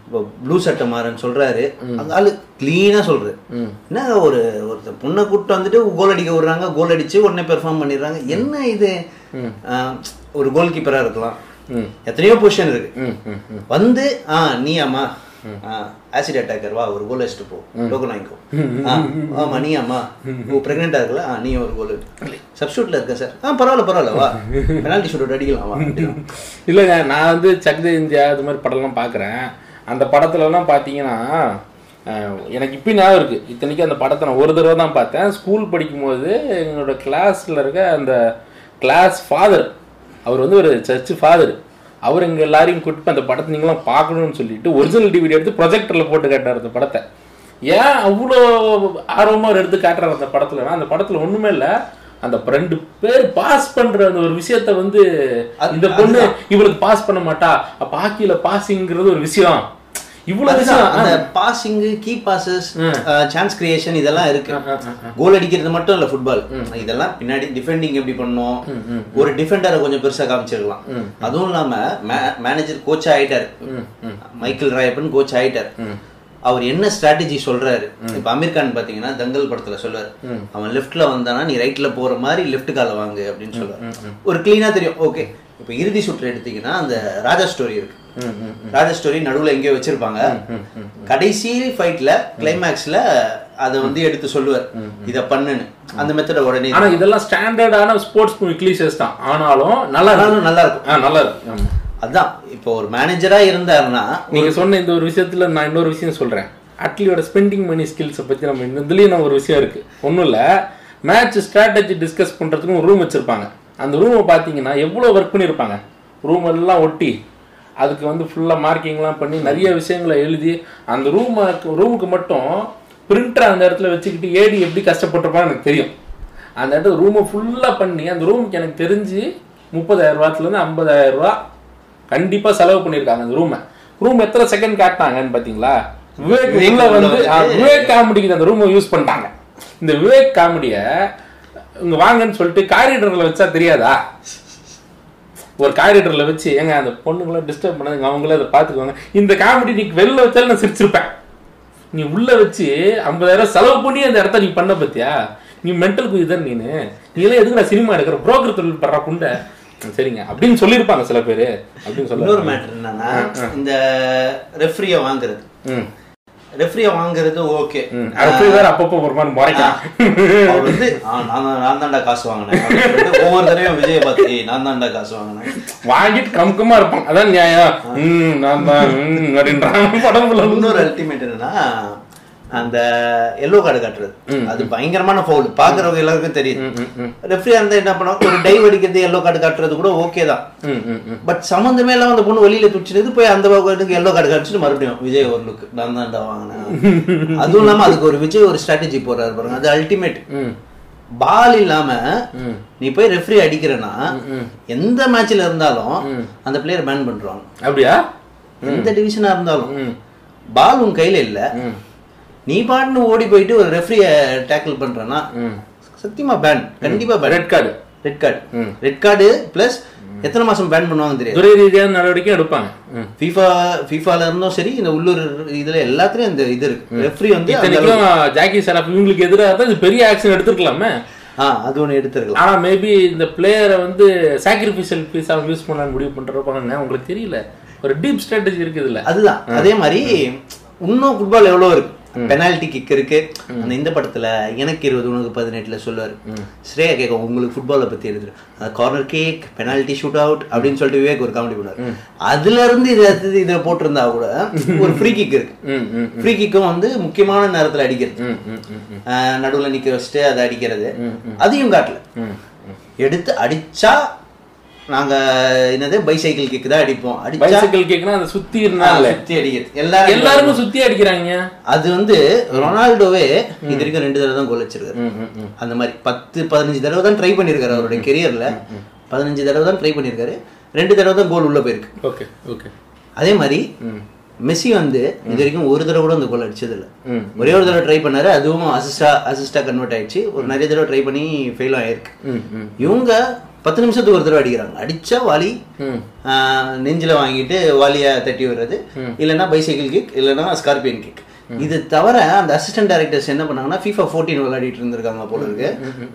இப்போ ப்ளூ சட்டை மாறன் சொல்றாரு. அந்த ஆளு கிளீனா சொல்றாரு. என்ன ஒரு ஒருத்தர் பொண்ணை கூப்பிட்டு வந்துட்டு கோல் அடிக்க விடுறாங்க கோல் அடிச்சு உடனே பெர்ஃபார்ம் பண்ணிடுறாங்க. என்ன இது? ஒரு கோல் கீப்பரா இருக்கலாம். ம். எத்தனையோ பொசிஷன் இருக்கு. வந்து ஆ நீ அம்மா ஆசிட் அட்டாக்கர் வா ஒரு கோல் வச்சுட்டு போ. டோக்கன் வாங்கிக்கோ. ஆ, ஆமா நீ அம்மா ஓ பிரெக்னெண்டா இருக்கல ஆ நீ ஒரு கோல் சப்ஸ்டியூட்ல இருக்க சார் ஆ பரவாயில்ல பரவாயில்ல வா. பெனால்டி ஷூட் அடிக்கலாம் வா. இல்லைங்க நான் வந்து சக்தி இந்தியா இது மாதிரி படம்லாம் பார்க்குறேன். அந்த படத்துலலாம் பார்த்தீங்கன்னா எனக்கு இப்போ ஞாபகம் இருக்குது இத்தனைக்கும் அந்த படத்தை நான் ஒரு தடவை தான் பார்த்தேன். ஸ்கூல் படிக்கும்போது எங்களோட கிளாஸில் இருக்க அந்த கிளாஸ் ஃபாதர் அவர் வந்து ஒரு சர்ச் ஃபாதர் அவர் எங்கள் எல்லாரையும் கூட்டிட்டு அந்த படத்தை நீங்களாம் பார்க்கணும்னு சொல்லிட்டு ஒரிஜினல் டிவிடி எடுத்து ப்ரொஜெக்டரில் போட்டு காட்டார் அந்த படத்தை. ஏன் அவ்வளோ ஆர்வமாக அவர் எடுத்து காட்டுறாரு அந்த படத்துலனா அந்த படத்தில் ஒன்றுமே இல்லை. அந்த ரெண்டு பேர் பாஸ் பண்ற அந்த ஒரு விஷயத்த வந்து இந்த பொண்ணு இவளுக்கு பாஸ் பண்ண மாட்டா. அப்ப ஹாக்கியில பாசிங்கிறது ஒரு விஷயம். இவ்வளவு அந்த passing key passes chance creation இதெல்லாம் இருக்கு. கோல் அடிக்கிறது மட்டும் இல்ல ஃபுட்பால் இதெல்லாம் பின்னாடி டிஃபெண்டிங் எப்படி பண்ணணும்? ஒரு டிஃபெண்டரை கொஞ்சம் பெருசா காமிச்சிருக்கலாம். அதுவும் இல்லாம மேனேஜர் கோச் ஆயிட்டாரு. மைக்கேல் ராயப்பன் கோச் ஆயிட்டாரு. அவர் என்ன ஸ்ட்ராட்டஜி சொல்றாரு? இப்ப அமீர் கான் பாத்தீங்கன்னா தங்கல் படத்துல சொல்றாரு. அவன் லெஃப்ட்ல வந்தானா நீ ரைட்ல போற மாதிரி லெஃப்ட் கால வாங்கு அப்படின்னு சொல்றாரு. ஒரு கிளீனா தெரியும். ஓகே இப்ப இறுதி சுற்று எடுத்தீங்கன்னா அந்த ராஜா ஸ்டோரி இருக்கு. ராஜா ஸ்டோரி நடுவுல எங்கேயோ வச்சிருப்பாங்க. கடைசி ஃபைட்ல கிளைமேக்ஸ்ல அதை வந்து எடுத்து சொல்லுவார். இத பண்ணுன்னு. அந்த மெத்தட உடனே ஆனா இதெல்லாம் ஸ்டாண்டர்டான ஸ்போர்ட்ஸ் மூவி கிளீஷஸ் தான். ஆனாலும் நல்லா இருக்கு. ஆனாலும் நல்லா இருக்கும். ஆ, நல்லா இருக்கு. ஆமா. அதான். இப்போ ஒரு மேனேஜரா இருந்தாருன்னா நீங்க சொன்ன இந்த ஒரு விஷயத்துல நான் இன்னொரு விஷயம் சொல்றேன். அட்லியோட ஸ்பெண்டிங் மணி ஸ்கில்ஸை பத்தி நம்ம இந்த இதுலயும் ஒரு விஷயம் இருக்கு. ஒண்ணும் இல்ல. மேட்ச் ஸ்ட்ராட்டஜி டிஸ்கஸ் பண்றதுக்கு ஒரு ரூம் வச்சிருப்பாங்க. அந்த ரூமை பாத்தீங்கன்னா எவ்வளவு ஒர்க் பண்ணியிருப்பாங்க? ரூம் எல்லாம் ஒட்டி அதுக்கு வந்து ஃபுல்லா மார்க்கிங்லாம் பண்ணி நிறைய விஷயங்களை எழுதி அந்த ரூம் ரூமுக்கு மட்டும் பிரிண்டர் அந்த இடத்துல வச்சுக்கிட்டு ஏடி எப்படி கஷ்டப்பட்டிருப்பான்னு எனக்கு தெரியும். அந்த இடத்துல ரூமை ஃபுல்லா பண்ணி அந்த ரூமுக்கு எனக்கு தெரிஞ்சு முப்பதாயிரம் ரூபாத்துல இருந்து ஐம்பதாயிரம் ரூபா கண்டிப்பா செலவு பண்ணிருக்காங்க அந்த ரூமை ரூம் எத்தனை செகண்ட் காட்டினாங்கன்னு பாத்தீங்களா விவேக் உள்ள வந்து விவேக் காமெடிக்கு அந்த ரூமை யூஸ் பண்ணிட்டாங்க. இந்த விவேக் காமெடிய இங்க வாங்கன்னு சொல்லிட்டு காரிடர்ல வச்சா தெரியாதா? ஒரு காரிடர்ல வச்சு ஏங்க அந்த பொண்ணுங்களை டிஸ்டர்ப் பண்ணாதுங்க அவங்களே அதை பாத்துக்குவாங்க இந்த காமெடி நீ வெளில வச்சாலும் நான் சிரிச்சிருப்பேன். நீ உள்ள வச்சு ஐம்பதாயிரம் செலவு பண்ணி அந்த இடத்த நீ பண்ண பத்தியா? நீ மென்டல் குயிதன் நீனு. நீ எல்லாம் எதுக்கு நான் சினிமா எடுக்கிற? புரோக்கர் தொழில் பண்ற குண்டை. சரிங்க. அப்படின்னு சொல்லியிருப்பாங்க சில பேரு. அப்படின்னு சொல்ல மேட்டர் என்னன்னா இந்த ரெஃப்ரியை வாங்குறது. ரெஃப்ரியை வாங்குறது ஓகே அடுத்து வேற அப்பப்போ ஒரு மாதிரி முறைக்கலாம் அவர் வந்து "ஆ, நான் நான் தான்டா காசு வாங்கினேன். ஒவ்வொரு தடவையும் விஜய் பார்த்து "ஏய், நான் தான்டா காசு வாங்கினேன். வாங்கிட்டு கம்கமா இருப்பான். அதான் நியாயம். நான் தான் அப்படின்றான். படம் இன்னொரு அல்டிமேட் என்னன்னா அந்த எல்லோ கார்டு காட்டுறது. அது பயங்கரமான ஃபவுல் பாக்குறவங்க எல்லாருக்கும் தெரியுது ரெஃப்ரியா இருந்தா என்ன பண்ணுவோம் ஒரு டைவ் அடிக்கிறது எல்லோ கார்டு காட்டுறது கூட ஓகே தான். பட் சம்மந்தமே இல்லாம அந்த பொண்ணு வெளியில துடிச்சிட்டு போய் அந்த எல்லோ கார்டு காமிச்சிட்டு மறுபடியும் விஜய் ஒரு லுக் நான் தான்டா வாங்கினேன். [laughs] அதுவும் இல்லாம அதுக்கு ஒரு விஜய் ஒரு ஸ்ட்ராட்டஜி போறாரு பாருங்க. அது அல்டிமேட் பால் இல்லாம. நீ போய் ரெஃப்ரி அடிக்கிறனா எந்த மேட்ச்ல இருந்தாலும் அந்த பிளேயர் பேன் பண்றாங்க. அப்படியா? எந்த டிவிஷனா இருந்தாலும். பால் உன் கையில இல்ல. நீ பாட்டுன்னு ஓடி போயிட்டு ஒரு ரெஃப்ரிய டேக்கிள் பண்றனா ம். சத்தியமா பேன் கண்டிப்பா ban red card red card red card plus எத்தனை மாசம் பேன் பண்ணுவாங்க தெரியாது. துறை ரீதியான நடவடிக்கை எடுப்பாங்க. ஃபீஃபா ஃபீஃபால இருந்தும் சரி இந்த உள்ளூர் இதுல எல்லாத்துலயும் இந்த இது இருக்கு. ரெஃப்ரி வந்து ஜாக்கி சராப் இவங்களுக்கு எதிராக தான் இது பெரிய ஆக்ஷன் எடுத்துருக்கலாமே. ஆ அது ஒண்ணு எடுத்துருக்கலாம். ஆனா மேபி இந்த பிளேயரை வந்து சாக்ரிஃபிஷியல் பீஸா யூஸ் பண்ணலாம்னு முடிவு பண்றப்பாங்க உங்களுக்கு தெரியல. ஒரு டீப் ஸ்ட்ராட்டஜி இருக்குது இல்ல அதுதான். அதே மாதிரி இன்னும் ஃபுட்பால் எவ்வளவு இருக்கு? பெனால்டி கிக் இருக்கு. அந்த இந்த படத்துல எனக்கு இருபது உனக்கு பதினெட்டுல சொல்லுவாரு. ஸ்ரேயா கேட்கும் உங்களுக்கு ஃபுட்பாலை பத்தி எழுதுரு அந்த corner kick penalty shoot out அப்படின்னு சொல்லிட்டு விவேக் ஒரு காமெடி பண்ணாரு அதுல இருந்து இதை இதை போட்டிருந்தா கூட ஒரு ஃப்ரீ கிக் இருக்கு. ஃப்ரீ கிக்கும் வந்து முக்கியமான நேரத்துல அடிக்கிறது. நடுவுல நிக்க வச்சுட்டு அதை அடிக்கிறது. அதையும் காட்டல. எடுத்து அடிச்சா நாங்க என்னது பைசைக்கிள் கிக் தான் அடிப்போம். அடிச்சா பைசைக்கிள் கேக்குனா அந்த சுத்தி இருந்தால. சுத்தி அடிக்கிறது. எல்லாரும் எல்லாருக்கும் சுத்தி அடிக்கிறாங்க. அது வந்து ரொனால்டோவே இது வரைக்கும் ரெண்டு தடவை தான் கோல் வச்சிருக்காரு அந்த மாதிரி பத்து பதினஞ்சு தடவை தான் ட்ரை பண்ணியிருக்காரு அவருடைய கெரியர்ல பதினஞ்சு தடவை தான் ட்ரை பண்ணியிருக்காரு ரெண்டு தடவை தான் கோல் உள்ள போயிருக்கு. Okay okay. அதே மாதிரி மெஸ்ஸி வந்து இது வரைக்கும் ஒரு தடவை கூட அந்த கோல் அடிச்சது இல்ல. ஒரே ஒரு தடவை ட்ரை பண்ணாரு. அதுவும் அசிஸ்டா அசிஸ்டா கன்வெர்ட் ஆயிடுச்சு. ஒரு நிறைய தடவை ட்ரை பண்ணி ஃபெயில் ஆயிருக்கு. இவங்க பத்து நிமிஷத்துக்கு ஒரு தடவை அடிக்கிறாங்க. அடிச்சா வாலி நெஞ்சில வாங்கிட்டு வாலியா தட்டி விடுறது. இல்லைன்னா பைசைக்கிள் கிக் இல்லைன்னா ஸ்கார்பியன் கிக் இது தவிர அந்த அசிஸ்டன்ட் டைரக்டர்ஸ் என்ன பண்ணாங்கன்னா FIFA 14 விளையாடிட்டு இருந்திருக்காங்க போல இருக்கு.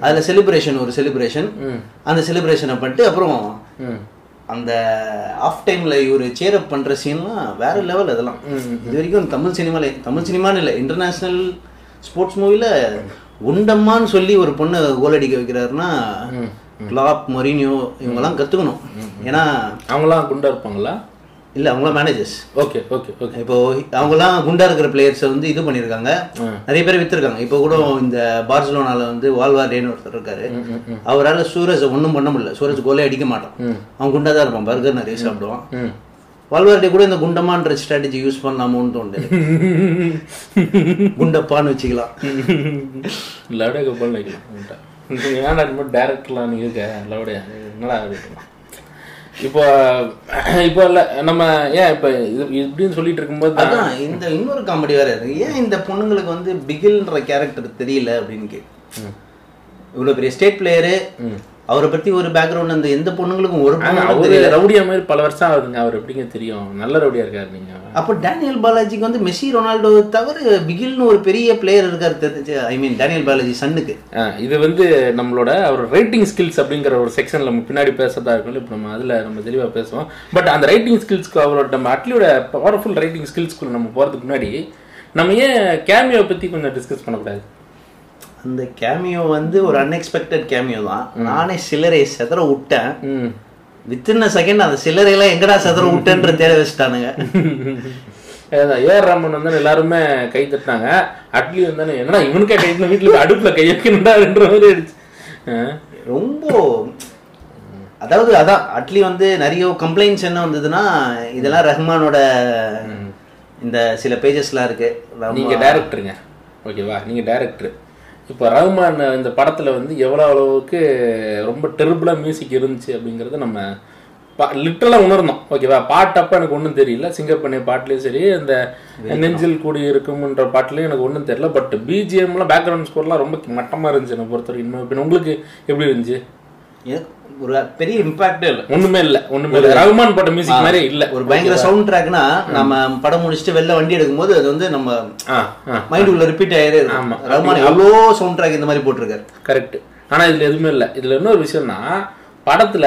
அதுல செலிப்ரேஷன் ஒரு செலிப்ரேஷன் அந்த செலிப்ரேஷனை பண்ணிட்டு அப்புறம் அந்த ஆஃப் டைம்ல இவர் சேர் அப் பண்ற சீன்லாம் வேற லெவல் அதெல்லாம். இது வரைக்கும் தமிழ் சினிமால தமிழ் சினிமான்னு இல்லை இன்டர்நேஷனல் ஸ்போர்ட்ஸ் மூவில உண்டம்மான்னு சொல்லி ஒரு பொண்ணு கோல் அடிக்க வைக்கிறாருன்னா கிளாப் மொரினியோ இவங்கெல்லாம் கத்துக்கணும். ஏன்னா அவங்களாம் குண்டா இருப்பாங்களா? இல்ல அவங்களாம் மேனேஜர்ஸ் ஓகே ஓகே ஓகே. இப்போ அவங்கலாம் குண்டா இருக்கிற பிளேயர்ஸை வந்து இது பண்ணியிருக்காங்க. நிறைய பேர் வித்துருக்காங்க. இப்போ கூட இந்த பார்சலோனால வந்து வால்வார்டேன்னு ஒருத்தர் இருக்காரு. அவரால் சூரஜை ஒன்றும் பண்ண முடியல. சூரஜ் கோலே அடிக்க மாட்டான். அவன் குண்டா தான் இருப்பான். பர்கர் நிறைய சாப்பிடுவான். வால்வார்டே கூட இந்த குண்டமான்ற ஸ்ட்ராட்டஜி யூஸ் பண்ணலாமோன்னு தோணுது. [laughs] குண்டப்பான்னு வச்சுக்கலாம். [laughs] லவுடே கப்பல் நினைக்கலாம் ஏன்னா ரொம்ப டேரக்டர்லாம் நீ இருக்க? லவுடே. என்னடா இப்போ இப்போ இல்ல நம்ம ஏன் இப்போ இது இப்படின்னு சொல்லிட்டு இருக்கும்போது அதான் இந்த இன்னொரு காமெடி வேற இருக்கு. ஏன் இந்த பொண்ணுங்களுக்கு வந்து பிகில்ன்ற கேரக்டர் தெரியல அப்படின்னு கேக்கு இவ்வளவு பெரிய ஸ்டேட் பிளேயரு அவரை பத்தி ஒரு பேக்ரவுண்ட் அந்த எந்த பொண்ணுங்களுக்கும் ஒரு அவரு ரவுடியா மாதிரி பல வருஷம் ஆகுதுங்க. அவர் எப்படிங்க தெரியும்? நல்ல ரவுடியா இருக்காரு நீங்க. அப்போ டேனியல் பாலாஜிக்கு வந்து மெஸ்ஸி ரொனால்டோ தவிர பிகில்னு ஒரு பெரிய பிளேயர் இருக்காரு தெரிஞ்சு ஐ மீன் டேனியல் பாலாஜி சன்னுக்கு. இது வந்து நம்மளோட ஒரு ரைட்டிங் ஸ்கில்ஸ் அப்படிங்கிற ஒரு செக்ஷன்ல நம்ம பின்னாடி பேசுறதா இருக்கும் இப்போ நம்ம அதுல நம்ம தெளிவா பேசுவோம். பட் அந்த ரைட்டிங் ஸ்கில்ஸ்க்கு அவரோட நம்ம அட்லியோட பவர்ஃபுல் ரைட்டிங் ஸ்கில்ஸ்க்குள்ள நம்ம போறதுக்கு முன்னாடி நம்ம ஏன் கேமியோ பத்தி கொஞ்சம் டிஸ்கஸ் பண்ணக்கூடாது? அந்த கேமியோ வந்து ஒரு அன்எக்ஸ்பெக்டட் கேமியோ தான். நானே சிலரை செதற விட்டேன். வித்தின் செகண்ட் அந்த சிலரையெல்லாம் எங்கடா செதற விட்டேன்ற [laughs] தேட வச்சுட்டானுங்க. ஏஆர் ராமன் வந்து எல்லாருமே கை தட்டினாங்க. அட்லி வந்து என்னடா இவனுக்கே கை வீட்டுல அடுப்புல கை வைக்கணும்டான்ற மாதிரி ஆயிடுச்சு. ரொம்ப அதாவது அதான் அட்லி வந்து நிறைய கம்ப்ளைண்ட்ஸ் என்ன வந்ததுன்னா இதெல்லாம் ரஹ்மானோட இந்த சில பேஜஸ்லாம் இருக்கு. நீங்க டைரக்டருங்க ஓகேவா நீங்க டைரக்டர் இப்போ ரஹ்மான் இந்த படத்துல வந்து எவ்வளவு அளவுக்கு ரொம்ப டெரிபிளா மியூசிக் இருந்துச்சு அப்படிங்கறத நம்ம லிட்டரலா உணர்ந்தோம். ஓகேவா பாட்டப்ப எனக்கு ஒன்றும் தெரியல. சிங்கப்பண்ணை பாட்டுலயும் சரி அந்த நெஞ்சில் கூடி இருக்கும்ன்ற பாட்டுலயும் எனக்கு ஒன்றும் தெரியல. பட் பிஜிஎம்லாம் பேக்ரவுண்ட் ஸ்கோர்லாம் ரொம்ப மட்டமா இருந்துச்சு என்னை பொறுத்த வரைக்கும் இன்னும் இப்ப உங்களுக்கு எப்படி இருந்துச்சு? ஒரு பெரிய இம்பாக்டே இல்லை. ஒண்ணுமே இல்ல ஒண்ணுமே இல்ல. ரகுமான் போட்ட மியூசிக் மாதிரி இல்ல. ஒரு பயங்கர சவுண்ட் ட்ராக்னா நம்ம படம் முடிச்சுட்டு வெளில வண்டி எடுக்கும்போது அது வந்து நம்ம மைண்ட் உள்ள ரிப்பீட் ஆயிரே. இருக்கும். ரஹ்மான் எவ்வளோ சவுண்ட் ட்ராக் இந்த மாதிரி போட்டிருக்காரு. கரெக்ட் ஆனா இதுல எதுவுமே இல்ல. இதுல இன்னொரு விஷயம்னா படத்துல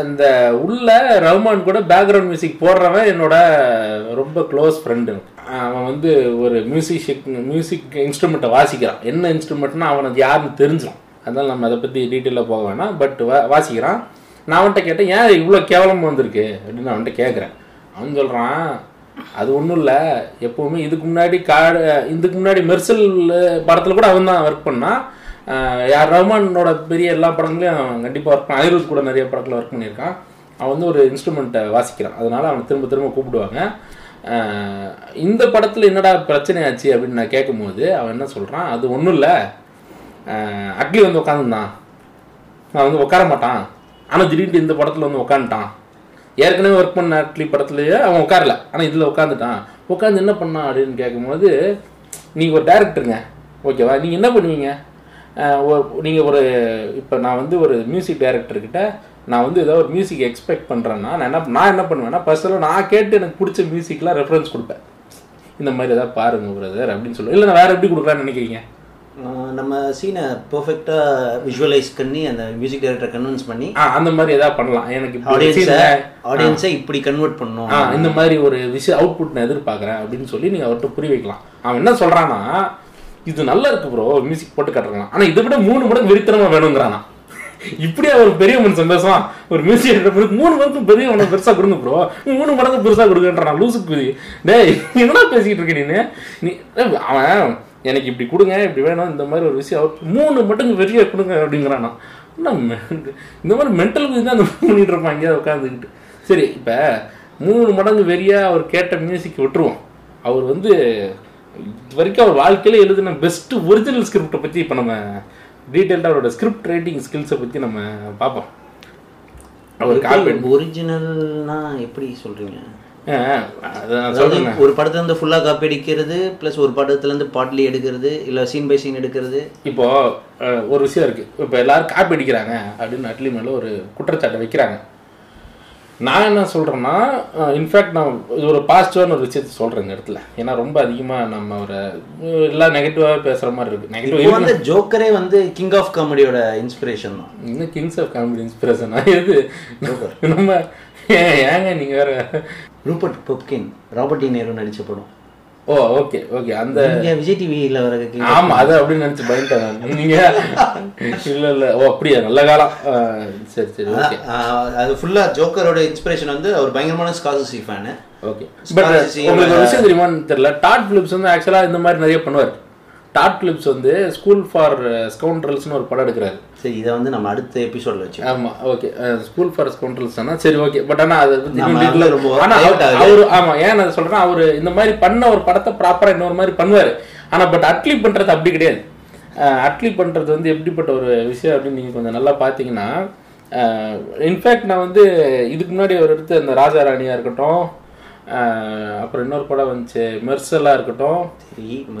அந்த உள்ள ரஹ்மான் கூட பேக்ரவுண்ட் மியூசிக் போடுறவன் என்னோட ரொம்ப க்ளோஸ் ஃப்ரெண்டு அவன் வந்து ஒரு மியூசிக் மியூசிக் இன்ஸ்ட்ருமெண்ட்டை வாசிக்கிறான். என்ன இன்ஸ்ட்ருமெண்ட்னா அவனுக்கு யாருன்னு தெரிஞ்சிடும். அதனால் நம்ம அதை பற்றி டீட்டெயிலாக போக வேணாம். பட் வாசிக்கிறான். நான் அவன்கிட்ட கேட்டேன் ஏன் இவ்வளோ கேவலமாக வந்திருக்கு? அப்படின்னு நான் அவன்கிட்ட கேட்குறேன். அவன் சொல்கிறான் அது ஒன்றும் இல்லை. எப்போவுமே இதுக்கு முன்னாடி காடு இதுக்கு முன்னாடி மெர்சல் படத்தில் கூட அவன் தான் ஒர்க் பண்ணான் யார் ரஹ்மானோட பெரிய எல்லா படங்களையும் அவன் கண்டிப்பாக ஒர்க் பண்ண. அனிருத் கூட நிறைய படத்தில் ஒர்க் பண்ணியிருக்கான். அவன் வந்து ஒரு இன்ஸ்ட்ருமெண்ட்டை வாசிக்கிறான். அதனால் அவனை திரும்ப திரும்ப கூப்பிடுவாங்க. இந்த படத்தில் என்னடா பிரச்சனை ஆச்சு அப்படின்னு நான் கேட்கும்போது அவன் என்ன சொல்கிறான் அது ஒன்றும் இல்லை. அக்லி வந்து உட்காந்துருந்தான் நான் வந்து உட்கார மாட்டான். ஆனால் திடீர்னு இந்த படத்தில் வந்து உட்காந்துட்டான் ஏற்கனவே ஒர்க் பண்ண அட்லி படத்துலையே அவன் உட்காரல ஆனால் இதில் உட்காந்துட்டான் உட்காந்து என்ன பண்ணான் அப்படின்னு கேட்கும்போது நீங்கள் ஒரு டேரக்டருங்க ஓகேவா? நீங்கள் என்ன பண்ணுவீங்க? நீங்கள் ஒரு இப்போ நான் வந்து ஒரு மியூசிக் டைரக்டர்கிட்ட நான் வந்து ஏதோ ஒரு மியூசிக் எக்ஸ்பெக்ட் பண்ணுறேன்னா நான் என்ன நான் என்ன பண்ணுவேன்னா பர்சனலாக நான் கேட்டு எனக்கு பிடிச்ச மியூசிக்லாம் ரெஃபரன்ஸ் கொடுப்பேன். இந்த மாதிரி ஏதாவது பாருங்க பிரதர் அப்படின்னு சொல்லுவேன் இல்லை நான் வேறு எப்படி கொடுக்கலான்னு நினைக்கிறீங்க? நம்ம சீனை பெர்ஃபெக்டாக விஷுவலைஸ் பண்ணி அந்த மியூசிக் டைரக்டரை கன்வின்ஸ் பண்ணி அந்த மாதிரி ஏதாவது பண்ணலாம். எனக்கு ஆடியன்ஸை ஆடியன்ஸை இப்படி கன்வெர்ட் பண்ணணும் ஆ இந்த மாதிரி ஒரு விஷயம் அவுட்புட் நான் எதிர்பார்க்குறேன் அப்படின்னு சொல்லி நீங்கள் அவர்கிட்ட புரிய வைக்கலாம். அவன் என்ன சொல்கிறான்னா இது நல்லா இருக்கு ப்ரோ மியூசிக் போட்டு காட்டுறான் ஆனால் இதை விட மூணு மடங்கு வெறித்தனமாக வேணுங்கிறானா. இப்படியே ஒரு பெரிய மனுஷன் பேசுவான். ஒரு மியூசிக் மூணு மடங்கு பெரிய மடங்கு பெருசா கொடுங்க ப்ரோ மூணு மடங்கு பெருசா கொடுங்கன்றான். லூசுக்கு டேய் என்னடா பேசிக்கிட்டு இருக்க நீ அவன் எனக்கு இப்படி கொடுங்க இப்படி வேணும் இந்த மாதிரி ஒரு விஷயம் அவர் மூணு மடங்கு பெரிய கொடுங்க அப்படிங்கிறானா? மெ- இந்த மாதிரி மென்டல் தான் அந்த பண்ணிட்டு இருப்பான் எங்கேயாவது உட்காந்துக்கிட்டு சரி இப்போ மூணு மடங்கு வெறியா அவர் கேட்ட மியூசிக் விட்டுருவோம். அவர் வந்து இது வரைக்கும் அவர் வாழ்க்கையில எழுதின பெஸ்ட் ஒரிஜினல் ஸ்கிரிப்டை பற்றி இப்போ நம்ம டீட்டெயில்டாக அவரோட ஸ்கிரிப்ட் ரைட்டிங் ஸ்கில்ஸை பற்றி நம்ம பார்ப்போம். அவர் ஒரிஜினல்னா எப்படி சொல்றேன் ஒரு படத்துல இருந்து ஃபுல்லா காப்பி அடிக்கிறது ப்ளஸ் ஒரு படத்துல இருந்து பாட்லி எடுக்கிறது இல்ல சீன் பை சீன் எடுக்கிறது. இப்போ ஒரு விஷயம் இருக்கு. இப்போ எல்லாரும் காப்பி அடிக்கிறாங்க அப்படின்னு அட்லி மேல ஒரு குற்றச்சாட்டை வைக்கிறாங்க. நான் என்ன சொல்றேன்னா இன்ஃபேக்ட் நான் இது ஒரு பாசிட்டிவான ஒரு விஷயத்த சொல்றேன் இந்த இடத்துல. ஏன்னா ரொம்ப அதிகமா நம்ம ஒரு எல்லாம் நெகட்டிவாக பேசுற மாதிரி இருக்கு. இப்போ நெகட்டிவ் வந்து ஜோக்கரே வந்து கிங் ஆஃப் காமெடியோட இன்ஸ்பிரேஷன் தான். இன்னும் கிங்ஸ் ஆஃப் காமெடி இன்ஸ்பிரேஷனா எது? நம்ம ஏங்க நீங்க வேற? Rupert Pupkin Robert De Niro நடிச்ச படம். ஓ ஓகே ஓகே அந்த விஜய் டிவியில் வர ஆமா அது அப்படின்னு நினைச்சு பயந்துட்டேன். நீங்க? இல்ல இல்ல ஓ அப்படியா நல்ல காலம். சரி சரி ஓகே அது ஃபுல்லா ஜோக்கரோட இன்ஸ்பிரேஷன் வந்து அவர் பயங்கரமான ஸ்காசசி ஃபேனு ஓகே பட் உங்களுக்கு ஒரு விஷயம் தெரியுமான்னு தெரியல. டாட் பிலிப்ஸ் வந்து ஆக்சுவலா இந்த மாதிரி நிறைய பண்ணுவார். டாட் பிலிப்ஸ் வந்து ஸ்கூல் ஃபார் ஸ்கவுண்ட்ரல்ஸ்னு ஒரு படம் எடுக்கிறாரு. சரி இதை வந்து நம்ம அடுத்த எபிசோட்ல வச்சு ஆமா ஓகே ஸ்கூல் ஃபார் ஸ்கவுண்டல்ஸ் தானே சரி ஓகே பட் ஆனா அது வந்து ரொம்ப. அவரு ஆமா ஏன் நான் சொல்றேன்னா அவரு இந்த மாதிரி பண்ண ஒரு படத்தை ப்ராப்பரா இன்னொரு மாதிரி பண்ணுவாரு. ஆனா பட் அட்லி பண்றது அப்படி கிடையாது. அட்லி பண்றது வந்து எப்படிப்பட்ட ஒரு விஷயம் அப்படின்னு நீங்க கொஞ்சம் நல்லா பாத்தீங்கன்னா இன்ஃபேக்ட் நான் வந்து இதுக்கு முன்னாடி அவர் எடுத்த இந்த ராஜா ராணியா இருக்கட்டும் அப்புறம் இன்னொரு படம் வந்துச்சு. மெர்சலா இருக்கட்டும்.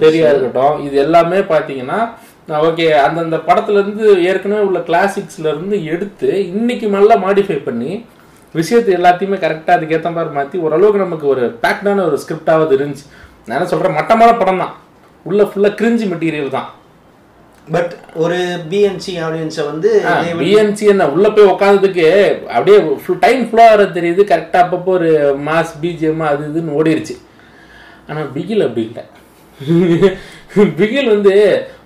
தெரியா இருக்கட்டும். இது எல்லாமே பார்த்தீங்கன்னா ஓகே அந்தந்த படத்துல இருந்து ஏற்கனவே உள்ள கிளாசிக்ஸ்ல இருந்து எடுத்து இன்னைக்கு நல்லா மாடிஃபை பண்ணி விஷயத்தை எல்லாத்தையுமே கரெக்டாக அதுக்கேற்ற மாதிரி மாற்றி ஓரளவுக்கு நமக்கு ஒரு பேக்டான ஒரு ஸ்கிரிப்டாவது இருந்துச்சு. நான் என்ன சொல்கிறேன் மட்டமான படம் தான் உள்ள ஃபுல்லாக கிரிஞ்சி மெட்டீரியல் தான். பட் ஒரு பிஎன்சி ஆடியன்ஸை வந்து பிஎன்சி என்ன உள்ள போய் உட்காந்ததுக்கு அப்படியே டைம் ஃப்ளோ ஆகிறது தெரியுது கரெக்டாக அப்பப்போ ஒரு மாஸ் பிஜிஎம் அது இதுன்னு ஓடிருச்சு. ஆனால் பிகில் அப்படி இல்லை. [laughs] பிகில் வந்து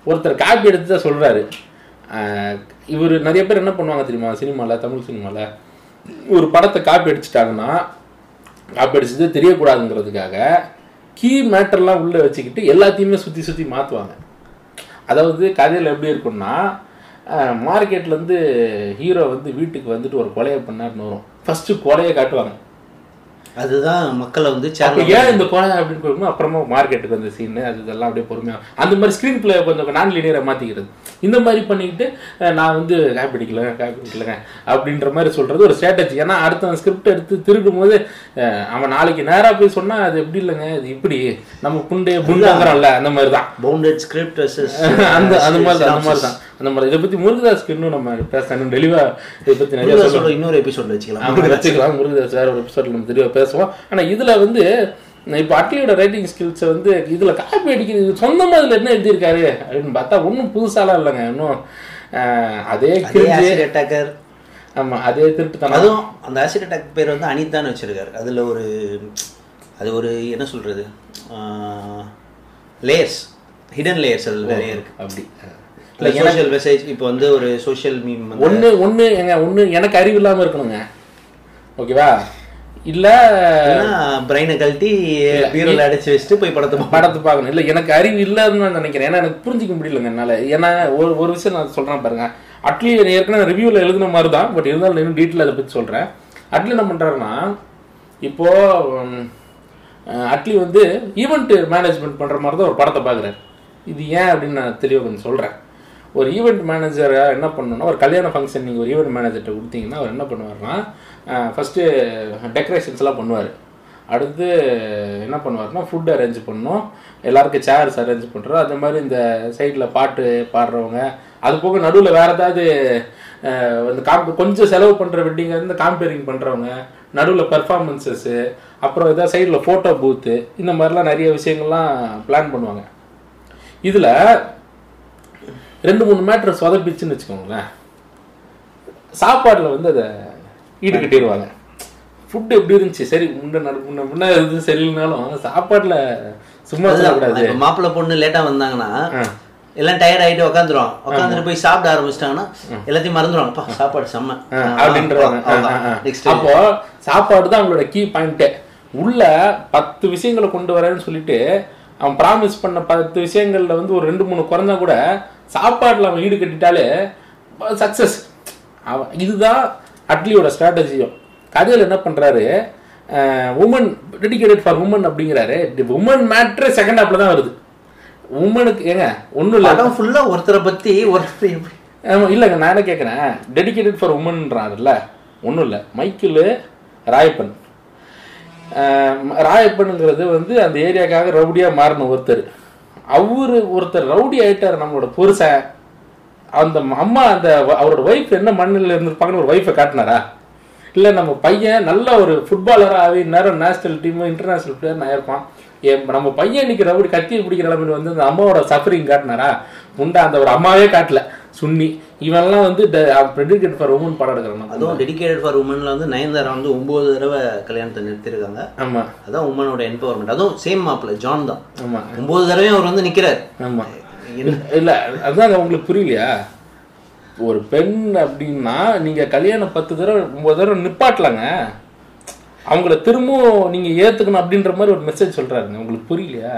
ஒருத்தர் காப்பி எடுத்து தான் சொல்கிறாரு இவர் நிறைய பேர் என்ன பண்ணுவாங்க தெரியுமா சினிமாவில் தமிழ் சினிமாவில் ஒரு படத்தை காப்பி அடிச்சிட்டாங்கன்னா காப்பி அடிச்சது தெரியக்கூடாதுங்கிறதுக்காக கீ மேட்டர்லாம் உள்ளே வச்சுக்கிட்டு எல்லாத்தையுமே சுற்றி சுற்றி மாற்றுவாங்க அதாவது கதையில் எப்படி இருக்கும்னா மார்க்கெட்லேருந்து ஹீரோ வந்து வீட்டுக்கு வந்துட்டு ஒரு கொலையை பண்ணார்னு வரும். ஃபஸ்ட்டு கொலையை காட்டுவாங்க. அதுதான் மக்களை வந்து ஏன் இந்த கொலை அப்படின்னு போகும்போது அப்புறமா மார்க்கெட்டுக்கு வந்த சீன் அது இதெல்லாம் அப்படியே பொறுமையா அந்த மாதிரி ஸ்க்ரீன் பிளே கொஞ்சம் நான் லீனியரை மாத்திக்கிறது. இந்த மாதிரி பண்ணிக்கிட்டு நான் வந்து காப்பி அடிக்கல காப்பி அடிக்கலங்க அப்படின்ற மாதிரி சொல்றது ஒரு ஸ்ட்ராட்டஜி ஏன்னா அடுத்த ஸ்கிரிப்ட் எடுத்து திருடும் போது அவன் நாளைக்கு நேரா போய் சொன்னா அது எப்படி இல்லைங்க? இது இப்படி நம்ம புண்டைய புண்டாங்கிறோம்ல அந்த மாதிரி தான் பவுண்டட் ஸ்கிரிப்ட் அந்த அந்த [laughs] மாதிரி தான் அந்த மாதிரி தான் மாதிரி இதை பத்தி முருகதாஸ்க்கு இன்னும் நம்ம பேசணும் தெளிவா இதை பத்தி நிறைய சொல்லணும் இன்னொரு எபிசோட்ல வச்சுக்கலாம். வச்சுக்கலாம். முருகதாஸ் வேற ஒரு எபிசோட்ல நம்ம தெளிவா பேசுவோம். ஆனா இதுல வந்து இப்போ அட்லியோட ரைட்டிங் ஸ்கில்ஸை வந்து இதுல காப்பி அடிக்கிறது சொந்தமா இதுல என்ன எழுதியிருக்காரு? அப்படின்னு பார்த்தா ஒன்றும் புதுசாலாம் இல்லைங்க. இன்னும் அதே கிரிஞ்சு அட்டாக்கர் ஆமா அதே திருட்டுத்தனம். அதுவும் அந்த ஆசிட் அட்டாக் பேர் வந்து அனிதான்னு வச்சிருக்காரு. அதுல ஒரு அது ஒரு என்ன சொல்றது? லேயர்ஸ் ஹிடன் லேயர்ஸ் அதுல நிறைய இருக்கு. அப்படி. சோஷியல் மெசேஜ் இப்போ வந்து ஒரு சோஷியல் மீம் ஒண்ணு ஒண்ணு எங்க ஒண்ணு எனக்கு அறிவு இல்லாம இருக்கணுங்க. ஓகேவா? இல்ல பிரெயினை கழட்டி பீரோல அடைச்சு வச்சுட்டு போய் படத்தை. படத்தை பார்க்கணும். இல்ல எனக்கு அறிவு இல்லைன்னு நான் நினைக்கிறேன். ஏன்னா எனக்கு புரிஞ்சிக்க முடியலங்க என்னால. ஏன்னா ஒரு ஒரு விஷயம் நான் சொல்றேன் பாருங்க. அட்லி ஏற்கனவே ரிவ்யூல எழுதின மாதிரி தான் பட் இருந்தாலும் இன்னும் டீட்டெயில் அதை பத்தி சொல்றேன். அட்லி என்ன பண்றாருன்னா இப்போ அட்லி வந்து ஈவெண்ட் மேனேஜ்மெண்ட் பண்ற மாதிரி தான் ஒரு படத்தை பார்க்குறாரு. இது ஏன் அப்படின்னு நான் தெளிவாக கொஞ்சம் சொல்றேன். ஒரு ஈவெண்ட் மேனேஜராக என்ன பண்ணணும்னா ஒரு கல்யாண ஃபங்க்ஷன் நீங்கள் ஒரு ஈவெண்ட் மேனேஜர்கிட்ட கொடுத்தீங்கன்னா அவர் என்ன பண்ணுவார்னா ஃபஸ்ட்டு டெக்கரேஷன்ஸ் எல்லாம் பண்ணுவார். அடுத்து என்ன பண்ணுவார்னா ஃபுட் அரேஞ்ச் பண்ணணும் எல்லாருக்கும் சேர்ஸ் அரேஞ்ச் பண்ணுறோம் அந்த மாதிரி இந்த சைடில் பாட்டு பாடுறவங்க அது போக நடுவில் வேறு ஏதாவது இந்த காம் கொஞ்சம் செலவு பண்ணுற வெட்டிங்க இருந்து காம்பேரிங் பண்ணுறவங்க நடுவில் பர்ஃபார்மன்ஸஸ்ஸு அப்புறம் ஏதாவது சைடில் ஃபோட்டோ பூத்து இந்த மாதிரிலாம் நிறைய விஷயங்கள்லாம் பிளான் பண்ணுவாங்க. இதில் ரெண்டு மூணு மேட்ரு சொதப்பிச்சுன்னு வச்சுக்கோங்களேன். சாப்பாட்டில் வந்து அதை ஈடுகட்டிடுவாங்க ஃபுட் எப்படி இருந்துச்சு? சரி முன்ன முன்ன முன்ன இது சரியில்லைனாலும் சாப்பாட்டில் சும்மா சொல்லக்கூடாது. மாப்பிள்ளை பொண்ணு லேட்டா வந்தாங்கன்னா எல்லாம் டயர்ட் ஆயிட்டு உட்காந்துருவாங்க உட்காந்துட்டு போய் சாப்பிட ஆரம்பிச்சிட்டாங்கன்னா எல்லாத்தையும் மறந்துடுவாங்க அப்பா சாப்பாடு செம்ம. நெக்ஸ்ட் அப்போ சாப்பாடு தான் அவங்களோட கீ பாயிண்ட்டே உள்ள பத்து விஷயங்களை கொண்டு வரேன்னு சொல்லிட்டு அவன் ப்ராமிஸ் பண்ண பத்து விஷயங்கள்ல வந்து ஒரு ரெண்டு மூணு குறைஞ்சா கூட சாப்பாடுல அவன் ஈடு கட்டிட்டாலே சக்சஸ் அவன் இதுதான் அட்லியோட ஸ்ட்ராட்டஜியும் கதையில் என்ன பண்றாரு? உமன் டெடிகேட்டட் ஃபார் உமன் அப்படிங்கிறாரு. உமன் மேட்ரு செகண்ட் ஹாப்ல தான் வருது. உமனுக்கு ஏங்க ஒன்றும் இல்லை. படம் ஃபுல்லா ஒருத்தரை பத்தி ஒருத்தர் எப்படி? ஆமா, இல்லைங்க நான் என்ன கேட்குறேன் டெடிகேட்டட் ஃபார் உமன்றாருல்ல ஒன்றும் இல்லை. மைக்கிள் ராயப்பன். ராயப்பனுங்கிறது வந்து அந்த ஏரியாக்காக ரவுடியாக மாறின ஒருத்தர். அவரு ஒருத்தர் ரவுடி ஆயிட்டாரு நம்மளோட புருஷன் அந்த அம்மா அந்த அவரோட ஒய்ஃப் என்ன மண்ணில் இருந்திருப்பாங்கன்னு ஒரு ஒய்ஃபை காட்டினாரா? இல்லை நம்ம பையன் நல்ல ஒரு ஃபுட்பாலராக நேரம் நேஷனல் டீம் இன்டர்நேஷனல் பிளேயர் ஆயிருப்பான். ஏன் நம்ம பையன் இன்னைக்கு ரவுடி கத்தி பிடிக்கிற அளவுக்கு வந்து அந்த அம்மாவோட சஃபரிங் காட்டினாரா? உண்டா அந்த ஒரு அம்மாவே காட்டல. சுன்னி. இவன்லாம் வந்து ப்ரெடிகேட் ஃபார் உமன் படம் எடுக்கிறான் அதுவும் டெடிகேட்டட் ஃபார் உமன்ல வந்து நயன்தாரா வந்து ஒன்பது தடவை கல்யாணத்தை நிறுத்திருக்காங்க. ஆமா. அதான் உமனோட என்பவர்மெண்ட் அதுவும் சேம் மாப்பிள்ள ஜான் தான். ஆமா. ஒன்பது தடவையும் அவர் வந்து நிக்கிறார். ஆமா. இல்ல அதுதான் உங்களுக்கு புரியலையா? ஒரு பெண் அப்படின்னா நீங்க கல்யாணம் பத்து தடவை ஒன்பது தடவை நிப்பாட்டலாங்க. அவங்கள திரும்பவும் நீங்க ஏத்துக்கணும் அப்படின்ற மாதிரி ஒரு மெசேஜ் சொல்றாருங்க. உங்களுக்கு புரியலையா?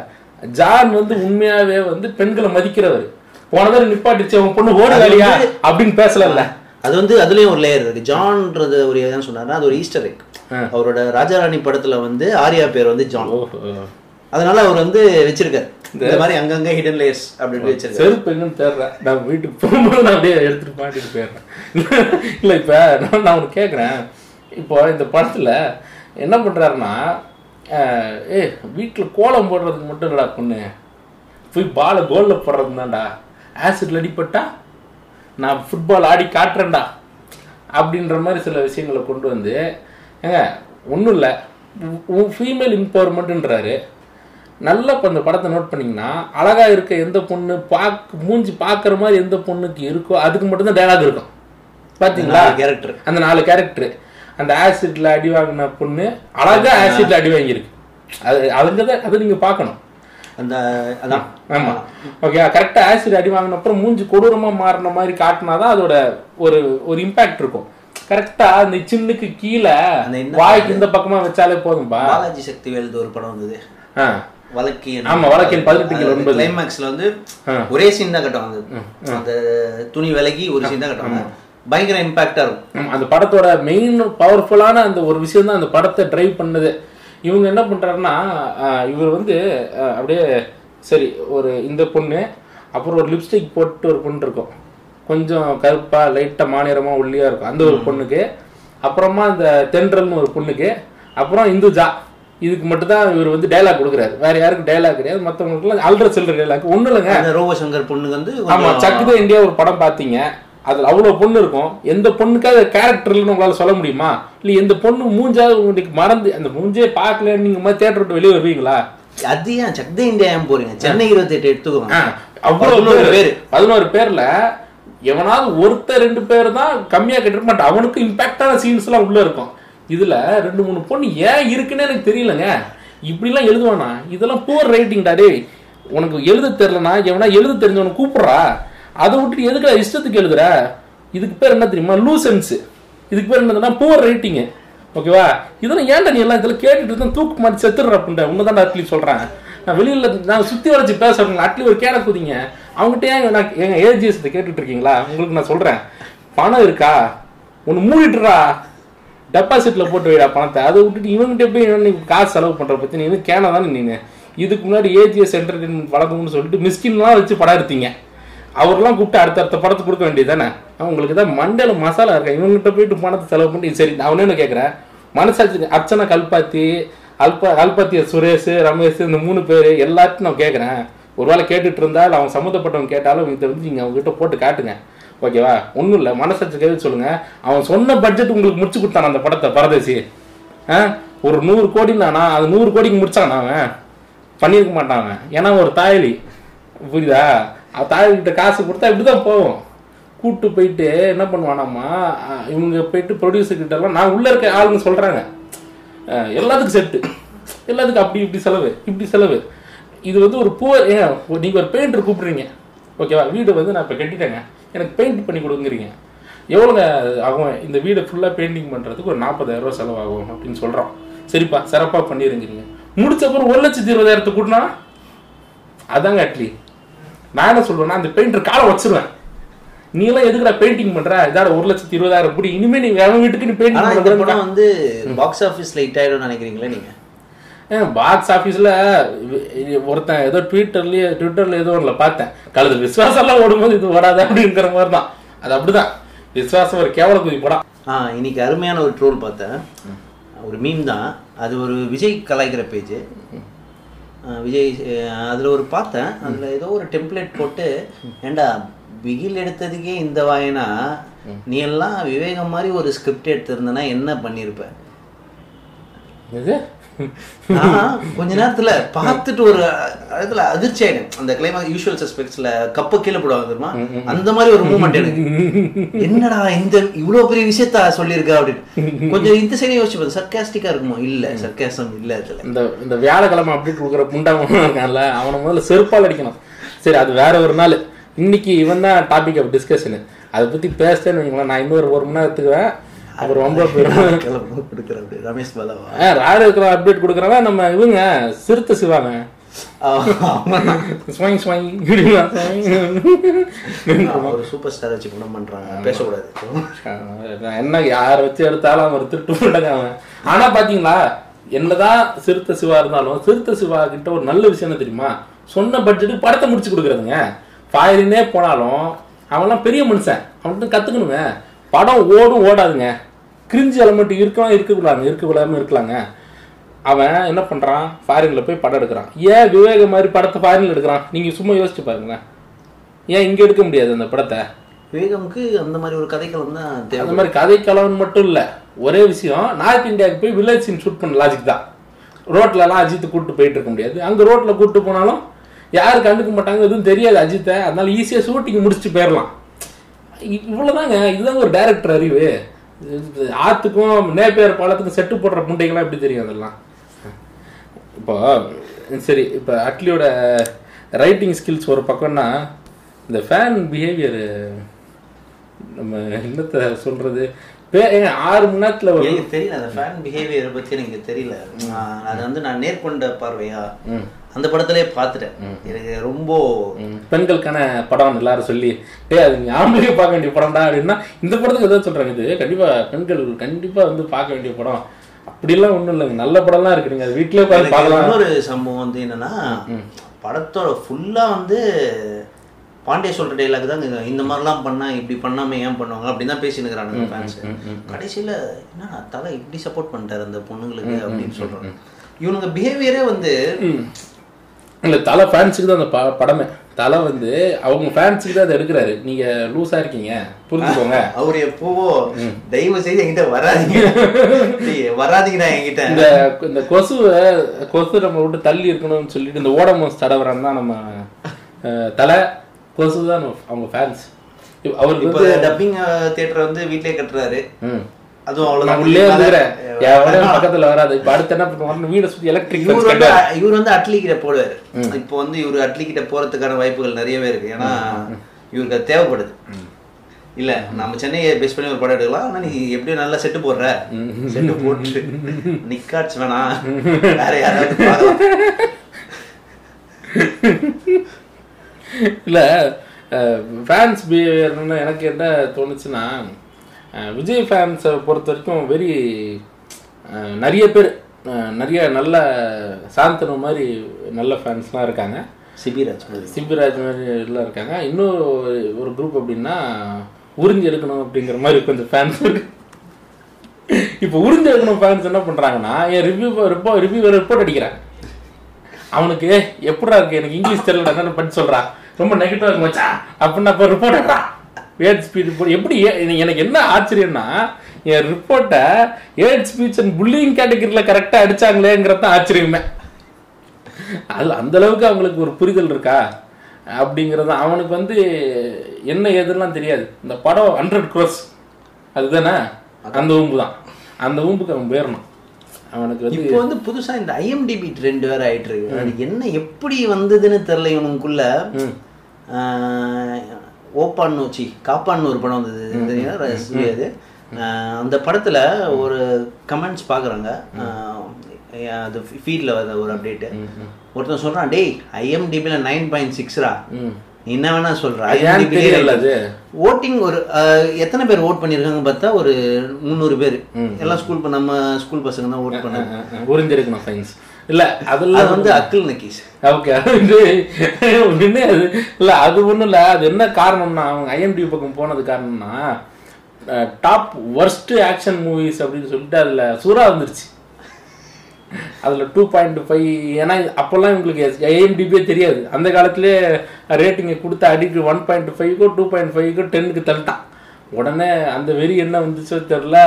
ஜான் வந்து உண்மையாவே வந்து பெண்களை மதிக்கிறவர். போன தடவை நிப்பாட்டிச்சு அவன் பொண்ணு ஓடு வேலையா அப்படின்னு பேசல அது வந்து அதுலயும் ஒரு லேயர் இருக்கு. ஜான்ன்றது ஒரு எதுன்னு சொன்னாருன்னா அது ஒரு ஈஸ்டர் எக் அவரோட ராஜாராணி படத்துல வந்து ஆர்யா பேர் வந்து ஜான். அதனால அவர் வந்து வச்சிருக்காரு. இந்த மாதிரி அங்கங்க ஹிடன் லேயர்ஸ் அப்படின்னு வச்சிருக்காரு. செருப்பு எங்கன்னு தேடுறேன். நான் வீட்டுக்கு போகும்போது நான் அப்படியே எடுத்துட்டு மாட்டிட்டு போயிடுறேன். [laughs] இல்லை இப்போ நான் நான் ஒன்று கேட்குறேன் இப்போ இந்த படத்தில் என்ன பண்ணுறாருன்னா ஏ வீட்டில் கோலம் போடுறதுக்கு மட்டும் இல்லடா பொண்ணு. போய் பாலை கோலில் போடுறது தான்டா. ஆசிட்ல அடிப்பட்டா நான் ஃபுட்பால் ஆடி காட்டுறேன்டா. அப்படின்ற மாதிரி சில விஷயங்களை கொண்டு வந்து ஏங்க ஒன்றும் இல்லை. ஃபீமேல் எம்பவர்மெண்ட்ன்றாரு நல்லா இப்போ இந்த படத்தை நோட் பண்ணீங்கன்னா அழகா இருக்க எந்த பொண்ணு பாக் மூஞ்சி பார்க்குற மாதிரி எந்த பொண்ணுக்கு இருக்கோ அதுக்கு மட்டும்தான் டயலாக் இருக்கும். பார்த்தீங்களா கேரக்டர் அந்த நாலு கேரக்டர் அந்த ஆசிட்ல அடி வாங்கின பொண்ணு அழகா ஆசிட்ல அடி வாங்கியிருக்கு. அது அதுங்க தான் அதை நீங்க பார்க்கணும். அந்த அதான். ஆமா. ஓகே கரெக்டா ஆசிட் அடி வாங்கின அப்புறம் மூஞ்சி கொடூரமா மாறின மாதிரி காட்டினாதான் அதோட ஒரு ஒரு இம்பாக்ட் இருக்கும். கரெக்டா அந்த சின்னுக்கு கீழே வாய்க்கு இந்த பக்கமா வச்சாலே போதும்பா. பாலாஜி சக்தி வேல்து ஒரு படம் வந்தது. வழக்கியன் ஆமா, வழக்கியன் பதினெட்டுக்கு ஒன்பது. கிளைமேக்ஸ்ல வந்து. ஒரே சீன் தான் கட்டுவாங்க. அந்த- அந்த துணி விலகி ஒரு சீன் தான் கட்டுவாங்க. பயங்கர இம்பாக்டா இருக்கும். அந்த படத்தோட மெயின் பவர்ஃபுல்லான அந்த ஒரு விஷயம் தான் அந்த படத்தை டிரைவ் பண்ணது. இவங்க என்ன பண்றாருன்னா இவர் வந்து அப்படியே சரி ஒரு இந்த பொண்ணு அப்புறம் ஒரு லிப்ஸ்டிக் போட்டு ஒரு பொண்ணு இருக்கும். கொஞ்சம் கருப்பா லைட்டா மாநிறமா ஒல்லியா இருக்கும். அந்த ஒரு பொண்ணுக்கு அப்புறமா இந்த தென்றல்னு ஒரு பொண்ணுக்கு அப்புறம் இந்துஜா. இதுக்கு மட்டும்தான் இவர் வந்து டைலாக் கொடுக்குறாரு. வேற யாருக்கும் டைலாக் கிடையாது. மற்றவங்களுக்குலாம் அல்ற சில்லற டைலாக் ஒன்றும் இல்லைங்க. அந்த ரோபோ சங்கர் பொண்ணுக்கு வந்து ஆமா கொஞ்சம் சக்குதே இந்தியா ஒரு படம் பார்த்தீங்க. அதுல அவ்வளவு பொண்ணு இருக்கும். எந்த பொண்ணுக்காவது கேரக்டர் இல்லைன்னு உங்களால சொல்ல முடியுமா? இல்ல எந்த பொண்ணு மூஞ்சா உங்களுக்கு மறந்து அந்த மூஞ்சே பார்க்கல நீங்க மாதிரி தேட்டர் விட்டு வெளியே வருவீங்களா? அது ஏன்? சக்தே இந்தியா ஏன் போறீங்க? சென்னை இருபத்தி எட்டு எடுத்துக்கோங்க பதினோரு பேர். பதினோரு பேர்ல எவனாவது ஒருத்தர் ரெண்டு பேர் தான் கம்மியா கேட்டிருக்க மாட்டான். அவனுக்கு இம்பாக்டான சீன்ஸ் எல்லாம் உள்ள இருக்கும். இதுல ரெண்டு மூணு பொண்ணு ஏன் இருக்குன்னு எனக்கு தெரியலங்க. இப்படிலாம் எழுதுவானா? இதெல்லாம் போர் ரைட்டிங்டா டேய். உனக்கு எழுத தெரியலனா எவனா எழுத தெரிஞ்சவனை கூப்பிடுறா? அதை விட்டுட்டு எதுக்கு இஷ்டத்துக்கு எழுதுற இதுக்கு பேர் என்ன தெரியுமா? லூசன்ஸ் இதுக்கு பேர் என்னதுன்னா புவர் ரைட்டிங்கு ஓகேவா இதெல்லாம் ஏன்டா நீ எல்லாம் இதெல்லாம் கேட்டுட்டு இருந்தா தூக்கு மாட்டி செத்துடுற அப்படின்ற உன்னதான் அட்லி சொல்றேன். நான் வெளியில நான் சுத்தி வளைச்சு பேசுறேன். அட்லி ஒரு கேட குதிங்க. அவங்ககிட்ட ஏன் நான் எங்க ஏஜிஎஸ் கேட்டுட்டு இருக்கீங்களா? உங்களுக்கு நான் சொல்றேன். பணம் இருக்கா? ஒன்னு மூடிட்டுறா. டெபாசிட்ல போட்டு வைடா பணத்தை. அதை விட்டுட்டு இவங்ககிட்ட போய் என்ன நீ காசு செலவு பண்ற பத்தி நீ கேன தானே நீனு. இதுக்கு முன்னாடி ஏஜிஎஸ் என்டர்டைன்மெண்ட் வழக்கம்னு சொல்லிட்டு மிஸ்கின்லாம் வச்சு படம் எடுத்தீங்க. அவர்லாம் கூப்பிட்டு அடுத்த அடுத்த கொடுக்க வேண்டியது தானே உங்களுக்கு தான் மண்டல மசாலா இருக்கா? இவங்ககிட்ட போயிட்டு பணத்தை செலவு பண்ணி சரி நான் ஒண்ணு கேட்குறேன் மனசாட்சி அர்ச்சனா கல்பாத்தி அல்பா கல்பாத்திய சுரேஷ் ரமேஷ் இந்த மூணு பேர் எல்லாத்தையும் நான் கேட்குறேன் ஒருவேளை கேட்டுட்டு இருந்தா இல்ல அவன் சம்மந்தப்பட்டவன் கேட்டாலும் இதை வந்து நீங்கள் அவங்ககிட்ட போட்டு காட்டுங்க. ஓகேவா? ஒன்றும் இல்லை மனசாட்சி கேள்வி சொல்லுங்கள் அவன் சொன்ன பட்ஜெட் உங்களுக்கு முடிச்சு கொடுத்தான் அந்த படத்தை பரதேசி. ஆ? ஒரு நூறு கோடினானா அது நூறு கோடிக்கு முடிச்சானா அவன்? பண்ணியிருக்க மாட்டான் அவன். ஏன்னா ஒரு தாயலி. புரியுதா? தாழ்கிட்ட காசு கொடுத்தா இப்படி தான் போவோம். கூப்பிட்டு போயிட்டு என்ன பண்ணுவானாம்மா? இவங்க போயிட்டு ப்ரொடியூசர் எல்லாம் நான் உள்ளே இருக்க ஆளுங்க சொல்கிறாங்க எல்லாத்துக்கும் செட்டு. எல்லாத்துக்கும் அப்படி இப்படி செலவு இப்படி செலவு. இது வந்து ஒரு புவர் ஏன் நீங்கள் ஒரு பெயிண்டர் கூப்பிடுறீங்க. ஓகேவா வீடு வந்து நான் இப்போ கட்டிட்டேங்க. எனக்கு பெயிண்ட் பண்ணி கொடுங்குறீங்க. எவ்வளோங்க ஆகும் இந்த வீடை ஃபுல்லாக பெயிண்டிங் பண்ணுறதுக்கு ஒரு நாற்பதாயிரரூவா செலவாகும் அப்படின்னு சொல்கிறோம் சரிப்பா சிறப்பாக பண்ணிருங்கிறீங்க. முடிச்ச அப்புறம் ஒரு லட்சத்தி இருபதாயிரத்துக்கு கூட்டினா? அதாங்க அட்லி. நான் என்ன சொல்றேன்னா அந்த பெயிண்டர் காலை வச்சிருவேன். நீ எல்லாம் எதுக்குடா பெயிண்டிங் பண்ற? இதாட ஒரு லட்சத்தி இருபதாயிரம் கூடி இனிமே நீ வேற வீட்டுக்கு நீ பெயிண்டிங் படம் வந்து பாக்ஸ் ஆபீஸ்ல ஹிட் ஆயிடும்னு நினைக்கிறீங்களா நீங்க? பாக்ஸ் ஆபீஸ்ல ஒருத்தன் ஏதோ ட்விட்டர்லயே ட்விட்டர்ல ஏதோ ஒண்ணுல பார்த்தேன். கழுது விசுவாசம் எல்லாம் ஓடும்போது இது ஓடாது அப்படிங்கிற மாதிரி தான் அது அப்படிதான். விசுவாசம் ஒரு கேவல குதி படம். ஆ இன்னைக்கு அருமையான ஒரு ட்ரோல் பார்த்தேன். ஒரு மீம் தான். அது ஒரு விஜய் கலாய்க்கிற பேஜ் விஜய் அதுல ஒரு பார்த்தேன். அதுல ஏதோ ஒரு டெம்ப்ளேட் போட்டு ஏண்டா பிகில் எடுத்ததுக்கே இந்த வாயனா? நீ எல்லாம் விவேகம் மாதிரி ஒரு ஸ்கிரிப்ட் எடுத்திருந்தனா என்ன நான் கொஞ்ச நேரத்துல பார்த்துட்டு ஒரு இடத்துல அதிர்ச்சி ஆயிடும் அந்த கிளைமா யூஷுவல் சஸ்பெக்ட்ஸ்ல கப்ப கீழே போடுவாங்க தெரியுமா? அந்த மாதிரி ஒரு மூமெண்ட் எனக்கு. என்னடா இந்த இவ்வளவு பெரிய விஷயத்த சொல்லியிருக்கா அப்படின்னு. கொஞ்சம் இந்த சைடு யோசிச்சு பார்த்தேன் சர்க்காஸ்டிக்கா இருக்குமோ? இல்ல சர்க்காசம் இல்ல இதுல இந்த இந்த வியாழக்கிழமை அப்படி கொடுக்குற புண்டாம இருக்கான்ல அவனை முதல்ல செருப்பால் அடிக்கணும். சரி அது வேற ஒரு நாள். இன்னைக்கு இவன் தான் டாபிக் ஆஃப் டிஸ்கஷனு அதை பத்தி பேசிட்டேன்னு வைங்களேன் நான் இன்னொரு ஒரு மணி நேரம் அப்புறம் ரொம்ப போயிடும் கொடுக்குறாரு ரமேஷ் பாலாவா ராடு இருக்கிற அப்டேட் கொடுக்குறவன் நம்ம இவங்க சிறுத்தை சிவாங்க. ஒரு சூப்பர் ஸ்டார் வச்சு படம் பண்றாங்க. பேசக்கூடாது. என்ன யாரை வச்சு எடுத்தாலும் அவன் திருட்டு அவன். ஆனா பாத்தீங்களா என்னதான் சிறுத்தை சிவா இருந்தாலும் சிறுத்தை சிவா கிட்ட ஒரு நல்ல விஷயம் என்ன தெரியுமா? சொன்ன பட்ஜெட்டுக்கு படத்தை முடிச்சு கொடுக்குறதுங்க. ஃபாரினே போனாலும் அவன்லாம் பெரிய மனுஷன். அவன்கிட்ட கத்துக்கணுங்க படம் ஓடும் ஓடாதுங்க. கிரிஞ்சு எலமெண்ட் இருக்கலாம் இருக்கக்கூடாது இருக்கக்கூடாதுன்னு இருக்கலாங்க. அவன் என்ன பண்றான்? ஃபாரின்ல போய் படம் எடுக்கிறான். ஏன் விவேக மாதிரி படத்தை ஃபாரின்ல எடுக்கிறான்? நீங்க சும்மா யோசிச்சு பாருங்களேன். ஏன் இங்க எடுக்க முடியாது அந்த படத்தை? விவேகம்க்கு அந்த மாதிரி ஒரு கதைக்களம் தான் தேவை. அந்த மாதிரி கதை கலவன் மட்டும் இல்ல. ஒரே விஷயம் நார்த் இந்தியாவுக்கு போய் வில்லேஜ் சீன் ஷூட் பண்ண லாஜிக் தான். ரோட்ல எல்லாம் அஜித் கூட்டு போயிட்டு இருக்க முடியாது. அங்க ரோட்ல கூட்டு போனாலும் யாரும் கண்டுக்க மாட்டாங்க. எதுவும் தெரியாது அஜித்தை. அதனால ஈஸியா ஷூட்டிங் முடிச்சுட்டு போயிடலாம். இ- இவ்வளவுதாங்க. இதுதாங்க ஒரு டைரக்டர் அறிவு. இது ஆத்துக்கும் நேப்பேர் பாலத்துக்கும் செட்டு போடுற புண்டைகள்லாம் எப்படி தெரியும் அதெல்லாம்? இப்போ சரி இப்போ அட்லியோட ரைட்டிங் ஸ்கில்ஸ் ஒரு பக்கம்னா இந்த ஃபேன் பிஹேவியர் நம்ம என்னத்தை ஏங்க, ஆறு மணி நேரத்துல எனக்கு தெரியல அந்த ஃபேன் பிஹேவியரை பத்தி எனக்கு தெரியல. அது வந்து நான் நேர்கொண்ட பார்வையா? அந்த படத்திலே பார்த்துட்டேன். எனக்கு ரொம்ப பெண்களுக்கான படம் எல்லாரும் சொல்லி டேய் அது ஆம்பளையே பார்க்க வேண்டிய படம்டா அப்படின்னா இந்த படத்துக்கு எதாவது சொல்றாங்க இது. கண்டிப்பா பெண்கள் கண்டிப்பா வந்து பார்க்க வேண்டிய படம். அப்படிலாம் ஒண்ணும் இல்லைங்க. நல்ல படம்லாம் இருக்கு. நீங்க அது வீட்லயே பார்த்து பார்க்கலாம். இன்னொரு சம்பவம் வந்து என்னன்னா படத்தோட ஃபுல்லா வந்து பாண்டிய சொல்ற டைலாக் தான் இந்த- இந்த மாதிரிலாம் பண்ணா இப்படி பண்ணாம ஏன் பண்ணுவாங்க? அப்படின்னு தான் பேசினுக்கிறானுங்க ஃபேன்ஸ் கடைசியில என்ன தலை இப்படி சப்போர்ட் பண்ணிட்டாரு அந்த பொண்ணுங்களுக்கு? அப்படின்னு சொல்றாங்க. இவனுங்க பிஹேவியரே வந்து இல்ல தலை ஃபேன்ஸுக்கு தான் அந்த ப- படமே. தலை வந்து அவங்க ஃபேன்ஸுக்கு தான் அதை எடுக்கிறாரு. நீங்க லூஸா இருக்கீங்க. புரிஞ்சுக்கோங்க. அவரு எப்பவோ தயவு செய்து என்கிட்ட வராதீங்க. வராதீங்கடா என்கிட்ட. இந்த இந்த கொசுவை கொசு நம்ம விட்டு தள்ளி இருக்கணும்னு சொல்லிட்டு இந்த ஓடமோஸ் தடவரான் தான் நம்ம தலை கொசு தான் அவங்க ஃபேன்ஸ் அவருக்கு டப்பிங் தியேட்டர் வந்து வீட்லயே கட்டுறாரு. அதுவும் அவ்வளவுதான். உள்ளே எவனே பக்கத்துல வராது. இப்ப அடுத்து என்ன வீடை சுத்தி எலக்ட்ரிக் இவர் வந்து இவர் வந்து அட்லி கிட்ட போடுவாரு. இப்போ வந்து இவர் அட்லி கிட்ட போறதுக்கான வாய்ப்புகள் நிறையவே இருக்கு. ஏன்னா இவருக்கு அது தேவைப்படுது. இல்ல நம்ம சென்னையை பேஸ் பண்ணி ஒரு படம் எடுக்கலாம். ஆனா நீ எப்படியும் நல்லா செட்டு போடுற. செட்டு போட்டு [laughs] நிக்காட்ஸ் வேணாம் வேற யாராவது. [laughs] இல்ல ஃபேன்ஸ் பிஹேவியர்னு எனக்கு என்ன தோணுச்சுன்னா விஜய் ஃபேன்ஸை பொறுத்த வரைக்கும் வெரி நிறைய பேர் நிறைய நல்ல சாந்தனு மாதிரி நல்ல ஃபேன்ஸ்லாம் இருக்காங்க. சிபிராஜ். சிபிராஜ் மாதிரி எல்லாம் இருக்காங்க. இன்னும் ஒரு- குரூப் அப்படின்னா உறிஞ்சு எடுக்கணும் அப்படிங்கிற மாதிரி கொஞ்சம் ஃபேன்ஸ் இருக்கு. இப்போ உறிஞ்சு எடுக்கணும் ஃபேன்ஸ் என்ன பண்றாங்கன்னா என் ரிவ்யூ ரிப்போ ரிவ்யூ ரிப்போர்ட் அடிக்கிறாங்க அவனுக்கு எப்படா இருக்கு? எனக்கு இங்கிலீஷ் தெரியல என்ன பண்ணி சொல்றான் ரொம்ப நெகட்டிவா இருக்கு மச்சான். அப்படின்னு அப்ப ரிப்போர்ட் ஏட் ஸ்பீச் எப்படி எனக்கு- என்ன ஆச்சரியம்னா என் ரிப்போர்ட்டை ஏட் ஸ்பீச் அண்ட் புல்லிங் கேட்டகரியில கரெக்டா அடிச்சாங்களேங்கிறது தான் ஆச்சரியமே. அது அந்த அளவுக்கு அவங்களுக்கு ஒரு புரிதல் இருக்கா? அப்படிங்கிறது அவனுக்கு வந்து என்ன ஏதுலாம் தெரியாது. இந்த படம் ஹண்ட்ரட் க்ரோஸ் அதுதானே? அந்த ஊம்பு தான் அந்த ஊம்புக்கு அவன் போயிடணும் அவனுக்கு வந்து இப்போ வந்து புதுசா இந்த ஐஎம்டிபி ட்ரெண்ட் வேற ஆயிட்டு இருக்கு. அது என்ன எப்படி வந்ததுன்னு தெரியல இவனுக்குள்ள. ஓப்பான் நோச்சி காப்பான்னு ஒரு படம் வந்தது. தெரியுமா ரசி அது அந்த படத்துல ஒரு கமெண்ட்ஸ் பாக்குறாங்க. அது ஃபீட்ல வர ஒரு அப்டேட் ஒருத்தன் சொல்றான் டேய் ஐஎம்டிபில நைன் பாயிண்ட் சிக்ஸ்ரா என்ன வேணா அது. ஓட்டிங் ஒரு எத்தனை பேர் ஓட் பண்ணிருக்காங்க பார்த்தா ஒரு முந்நூறு பேர். எல்லாம் ஸ்கூல் நம்ம ஸ்கூல் பசங்க தான் ஓட் பண்ணாங்க. உறிஞ்சிருக்கணும் ஃபைன்ஸ் இல்ல அது அதெல்லாம் வந்து அக்கில் நக்கீஸ் ஓகே அது ஒண்ணு அது இல்ல அது ஒண்ணும் இல்ல. அது என்ன காரணம்னா அவங்க ஐஎம்டி பக்கம் போனது காரணம்னா டாப் worst ஆக்ஷன் மூவிஸ் அப்படின்னு சொல்லிட்டு அதுல சூறா வந்துருச்சு. அதுல டூ பாயிண்ட் ஃபைவ் ஏன்னா அப்போல்லாம் உங்களுக்கு ஐஎம்டிபியே தெரியாது. அந்த காலத்திலே ரேட்டிங்கை கொடுத்து அடிக்கு ஒன் பாயிண்ட் ஃபைவ்க்கோ டூ பாயிண்ட் ஃபைவ்க்கோ டென்னுக்கு தள்ளிட்டான். உடனே அந்த வெறி என்ன வந்துச்சோ தெரில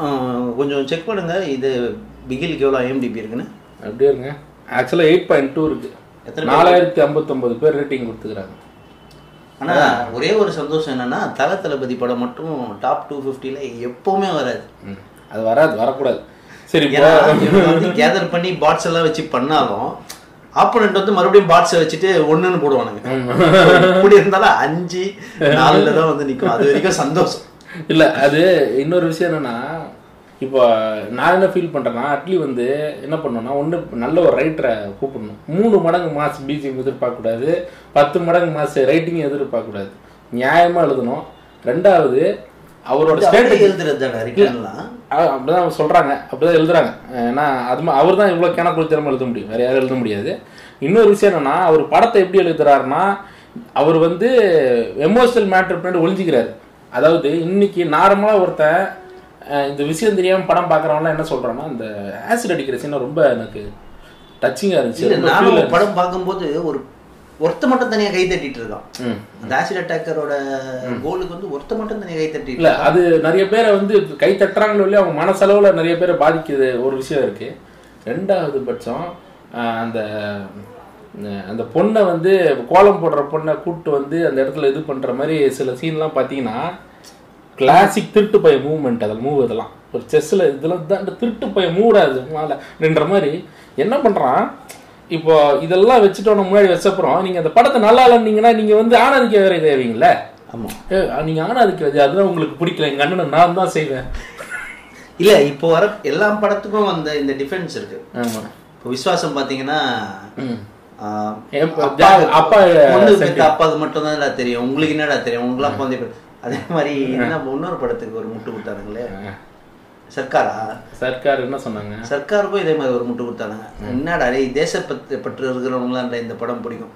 அஹ், கொஞ்சம் செக் பண்ணுங்க. இது பிகிலுக்கு எவ்வளோ ஐஎம்டிபி இருக்குன்னு? அப்படியே இருங்க. ஆக்சுவலாக எயிட் பாயிண்ட் டூ இருக்கு. எத்தனை நாலாயிரத்தி ஐம்பத்தொம்பது பேர் ரேட்டிங் கொடுத்துக்கிறாங்க. ஆனா ஒரே ஒரு சந்தோஷம் என்னன்னா தல தளபதி படம் மட்டும் டாப் டூ ஃபிஃப்டியில் எப்பவுமே வராது. அது வராது வரக்கூடாது. சரி வந்து கேதர் பண்ணி பாட்ஸ் எல்லாம் வச்சு பண்ணாலும் ஆப்போனண்ட் வந்து மறுபடியும் பாட்ஸை வச்சுட்டு ஒண்ணுன்னு போடுவானுங்க. இப்படி இருந்தாலும் அஞ்சு நாலுல தான் வந்து நிக்கும். அது வரைக்கும் சந்தோஷம். இல்ல அது இன்னொரு விஷயம் என்னன்னா இப்போ நான் என்ன ஃபீல் பண்றேன்னா அட்லி வந்து என்ன பண்ணணும்னா ஒண்ணு நல்ல ஒரு ரைட்டரை கூப்பிடணும். மூணு மடங்கு மாஸ் பிஜிஎம் எதிர்பார்க்கக்கூடாது பத்து மடங்கு மாஸ் ரைட்டிங் எதிர்பார்க்கக்கூடாது. நியாயமா எழுதணும். ரெண்டாவது அவரோட அவரே ஸ்டேட்டஸ் எழுதுறது தானே ரிட்டர்ன்லாம் அ- அப்படிதான் சொல்றாங்க. அப்படிதான் எழுதுறாங்க. ஏன்னா அது அவர் தான் இவ்வளோ கிணக்குளித்தனமா எழுத முடியும். வேற யாரும் எழுத முடியாது. இன்னொரு விஷயம் என்னன்னா அவர் படத்தை எப்படி எழுதுறாருன்னா அவர் வந்து எமோஷனல் மேட்டர் பின்னாடி ஒளிஞ்சிக்கிறாரு. அதாவது இன்னைக்கு நார்மலா ஒருத்தன் இந்த விஷயம் தெரியாம படம் பார்க்கறவன்லாம் என்ன சொல்றான்னா இந்த ஆசிட் அடிக்கிற சீனை ரொம்ப எனக்கு டச்சிங்கா இருந்துச்சு. நானும் படம் பார்க்கும்போது ஒரு ஒருத்த மட்டும் தனியா கை தட்டிட்டு இருக்கான். அந்த ஆசிட் அட்டாக்கரோட கோலுக்கு வந்து ஒருத்த மட்டும் தனியா கை தட்டிட்டு இல்ல அது நிறைய பேரை வந்து கை தட்டுறாங்களோ இல்லையோ அவங்க மனசளவுல நிறைய பேரை பாதிக்குது ஒரு விஷயம் இருக்கு. ரெண்டாவது பட்சம் அந்த அந்த பொண்ணை வந்து கோலம் போடுற பொண்ணை கூப்பிட்டு வந்து அந்த இடத்துல இது பண்ற மாதிரி சில சீன்லாம் பார்த்தீங்கன்னா கிளாசிக் திருட்டு பய மூவ்மெண்ட் அதில் மூவ் இதெல்லாம். ஒரு செஸ்ஸில் இதெல்லாம் தான் இந்த திருட்டு பய மூடாது மேலேன்ற மாதிரி என்ன பண்ணுறான் இப்போ இதெல்லாம் வச்சுட்டோன்னு முன்னாடி வச்சப்புறம் நீங்கள் அந்த படத்தை நல்லா இல்லைன்னீங்கன்னா நீங்கள் வந்து ஆனந்திக்க வேற தேவீங்களே ஆமா. ஏ நீங்க ஆனாதிக்கிறது அதுதான் உங்களுக்கு பிடிக்கல. எங்க அண்ணனை நான் தான் செய்வேன். இல்ல இப்போ வர எல்லா படத்துக்கும் அந்த இந்த டிஃபரன்ஸ் இருக்கு. ஆமா. இப்போ விஸ்வாசம் எப்ப- அப்பா அப்பா மட்டும் தான் தெரியும். உங்களுக்கு என்னடா தெரியும்? உங்களாம் குழந்தை அதே மாதிரி என்ன இன்னொரு படத்துக்கு ஒரு முட்டு கொடுத்தாருங்களே சர்க்காரா? சர்க்கார் என்ன சொன்னாங்க? சர்க்காருக்கும் இதே மாதிரி ஒரு முட்டு கொடுத்தானுங்க. என்னடா டேய் தேசப்பற்று பற்று இருக்கிறவங்களாம் இந்த படம் பிடிக்கும்.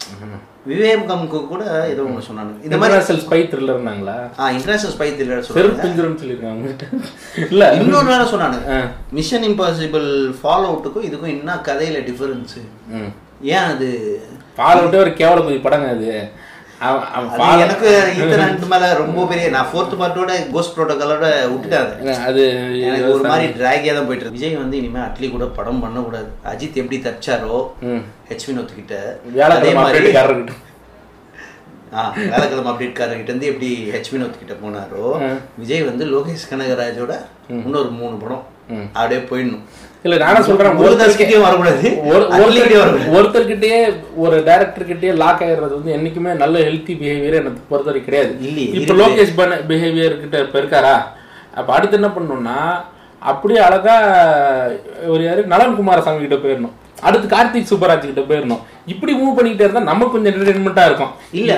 விவேகம்க்கு கூட ஏதோ ஒன்று சொன்னானுங்க. இந்த மாதிரி ஸ்பை த்ரில்லர்னாங்களா ஆ இன்டர்நேஷனல் ஸ்பை த்ரில்லர் சொல்லுவாங்க சொல்லியிருக்காங்க [laughs] இல்ல இன்னொன்று வேற சொன்னானுங்க. மிஷன் இம்பாசிபிள் ஃபாலோ அவுட்டுக்கும் இதுக்கும் என்ன கதையில டிஃபரன்ஸ் ஏன் அது? பால் விட்டு ஒரு கேவல குதி படங்க அது. எனக்கு ரெண்டு மேல ரொம்ப பெரிய நான் ஃபோர்த் பார்ட்டோட கோஸ்ட் ப்ரோட்டோகாலோட விட்டுட்டாங்க ஏங்க, அது எனக்கு ஒரு மாதிரி டிராகியா தான் போயிட்டு இருக்கு. விஜய் வந்து இனிமே அட்லி கூட படம் பண்ணக்கூடாது. அஜித் எப்படி தப்பிச்சாரோ ம். ஹெச் வினோத் கிட்ட அதே மாதிரி அப்டேட்காரர்கிட்ட வேலைக்கிழமை அப்டேட் காரர்கிட்ட இருந்து எப்படி ஹெச் வினோத் கிட்ட போனாரோ விஜய் வந்து லோகேஷ் கனகராஜோட இன்னொரு மூணு படம் அப்படியே போயிடணும். இல்ல நானே சொல்றேன் முருகதாஸ்கிட்டயும் வரக்கூடாது. ஒருத்தர்கிட்டயே ஒரு டைரக்டர் கிட்டயே லாக் ஆயிடுறது வந்து என்னைக்குமே நல்ல ஹெல்த்தி பிஹேவியர் எனக்கு பொறுத்தவரை கிடையாது. இப்ப. லோகேஷ் பண்ண பிஹேவியர் கிட்ட இப்ப இருக்காரா? அப்ப அடுத்து என்ன பண்ணணும்னா அப்படியே அழகா ஒரு யாரு? நலன் குமாரசாமி கிட்ட போயிடணும். அடுத்து கார்த்திக் சுப்பராஜ் கிட்ட போயிடணும். இப்படி மூவ் பண்ணிக்கிட்டே இருந்தா நமக்கு கொஞ்சம் என்டர்டைன்மெண்ட்டா இருக்கும். இல்ல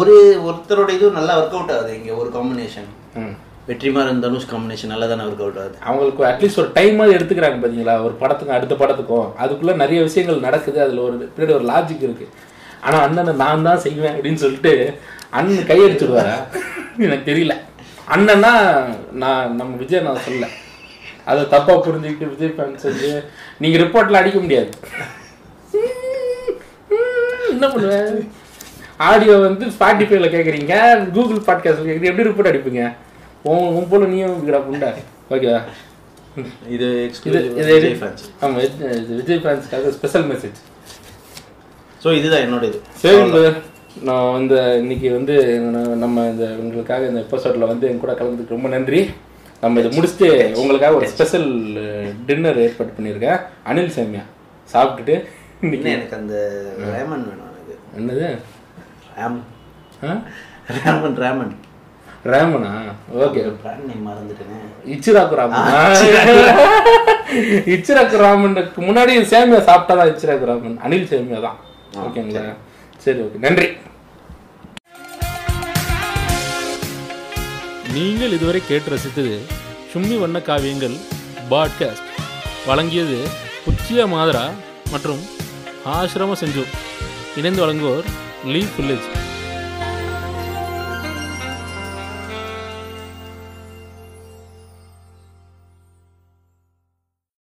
ஒரு ஒருத்தரோட இது நல்லா ஒர்க் அவுட் ஆகுது இங்க ஒரு காம்பினேஷன். வெற்றிமாறன் தனுஷ் காம்பினேஷன் நல்லா தானே ஒர்க் அவுட் ஆகுது? அவங்களுக்கு அட்லீஸ்ட் ஒரு டைம் மாதிரி எடுத்துக்கிறாங்க பார்த்தீங்களா ஒரு படத்துக்கும் அடுத்த படத்துக்கும். அதுக்குள்ளே நிறைய விஷயங்கள் நடக்குது. அதில் ஒரு பின்னாடி ஒரு லாஜிக் இருக்குது ஆனால் அண்ணனை நான் தான் செய்வேன் அப்படின்னு சொல்லிட்டு அண்ணன் கையடிச்சிடுவாரா எனக்கு தெரியல. அண்ணன்னா நான் நம்ம விஜய் நான் சொல்ல அதை தப்பாக புரிஞ்சுக்கிட்டு விஜய் ஃபேன்ஸ் வந்து நீங்கள் ரிப்போர்ட்டில் அடிக்க முடியாது. என்ன பண்ணுவேன் ஆடியோ வந்து ஸ்பாட்டிஃபைல கேட்குறீங்க கூகுள் பாட்காஸ்ட்ல கேட்குறீங்க எப்படி ரிப்போர்ட் அடிப்பீங்க? உன் உன் போல நீயும் இருக்கிறா புண்டா ஓகேவா? இது இது இது விஜய் ஃபேன்ஸ் ஆமா இது விஜய் ஃபேன்ஸ்க்காக ஸ்பெஷல் மெசேஜ் ஸோ இதுதான் என்னோட இது சரி. நான் வந்து இன்னைக்கு வந்து நம்ம இந்த உங்களுக்காக இந்த எபிசோட்ல வந்து என் கூட கலந்துக்கு ரொம்ப நன்றி. நம்ம இதை முடிச்சுட்டு உங்களுக்காக ஒரு ஸ்பெஷல் டின்னர் ஏற்பாடு பண்ணியிருக்கேன். அனில் சேமியா சாப்பிட்டுட்டு இன்னைக்கு எனக்கு அந்த ரேமன் வேணும் எனக்கு. என்னது? ரேம்? ரேமன் ரேமன் ரேமனா? ஓகே. பிராண்ட் நேம் மறந்துட்டேனே. இச்சிராக்கு ராமன் [laughs] இச்சிராக்கு ராமனுக்கு முன்னாடி சேமியா சாப்பிட்டாதான் இச்சிராக்கு ராமன். அனில் சேமியா தான். ஓகேங்களா? சரி. ஓகே. நன்றி. நீங்கள் இதுவரை கேட்டு ரசித்தது சும்மி வண்ண காவியங்கள் பாட்காஸ்ட். வழங்கியது உச்சியா மாதரா மற்றும் ஆசிரம செஞ்சு இணைந்து வழங்குவோர் லீ வில்லேஜ்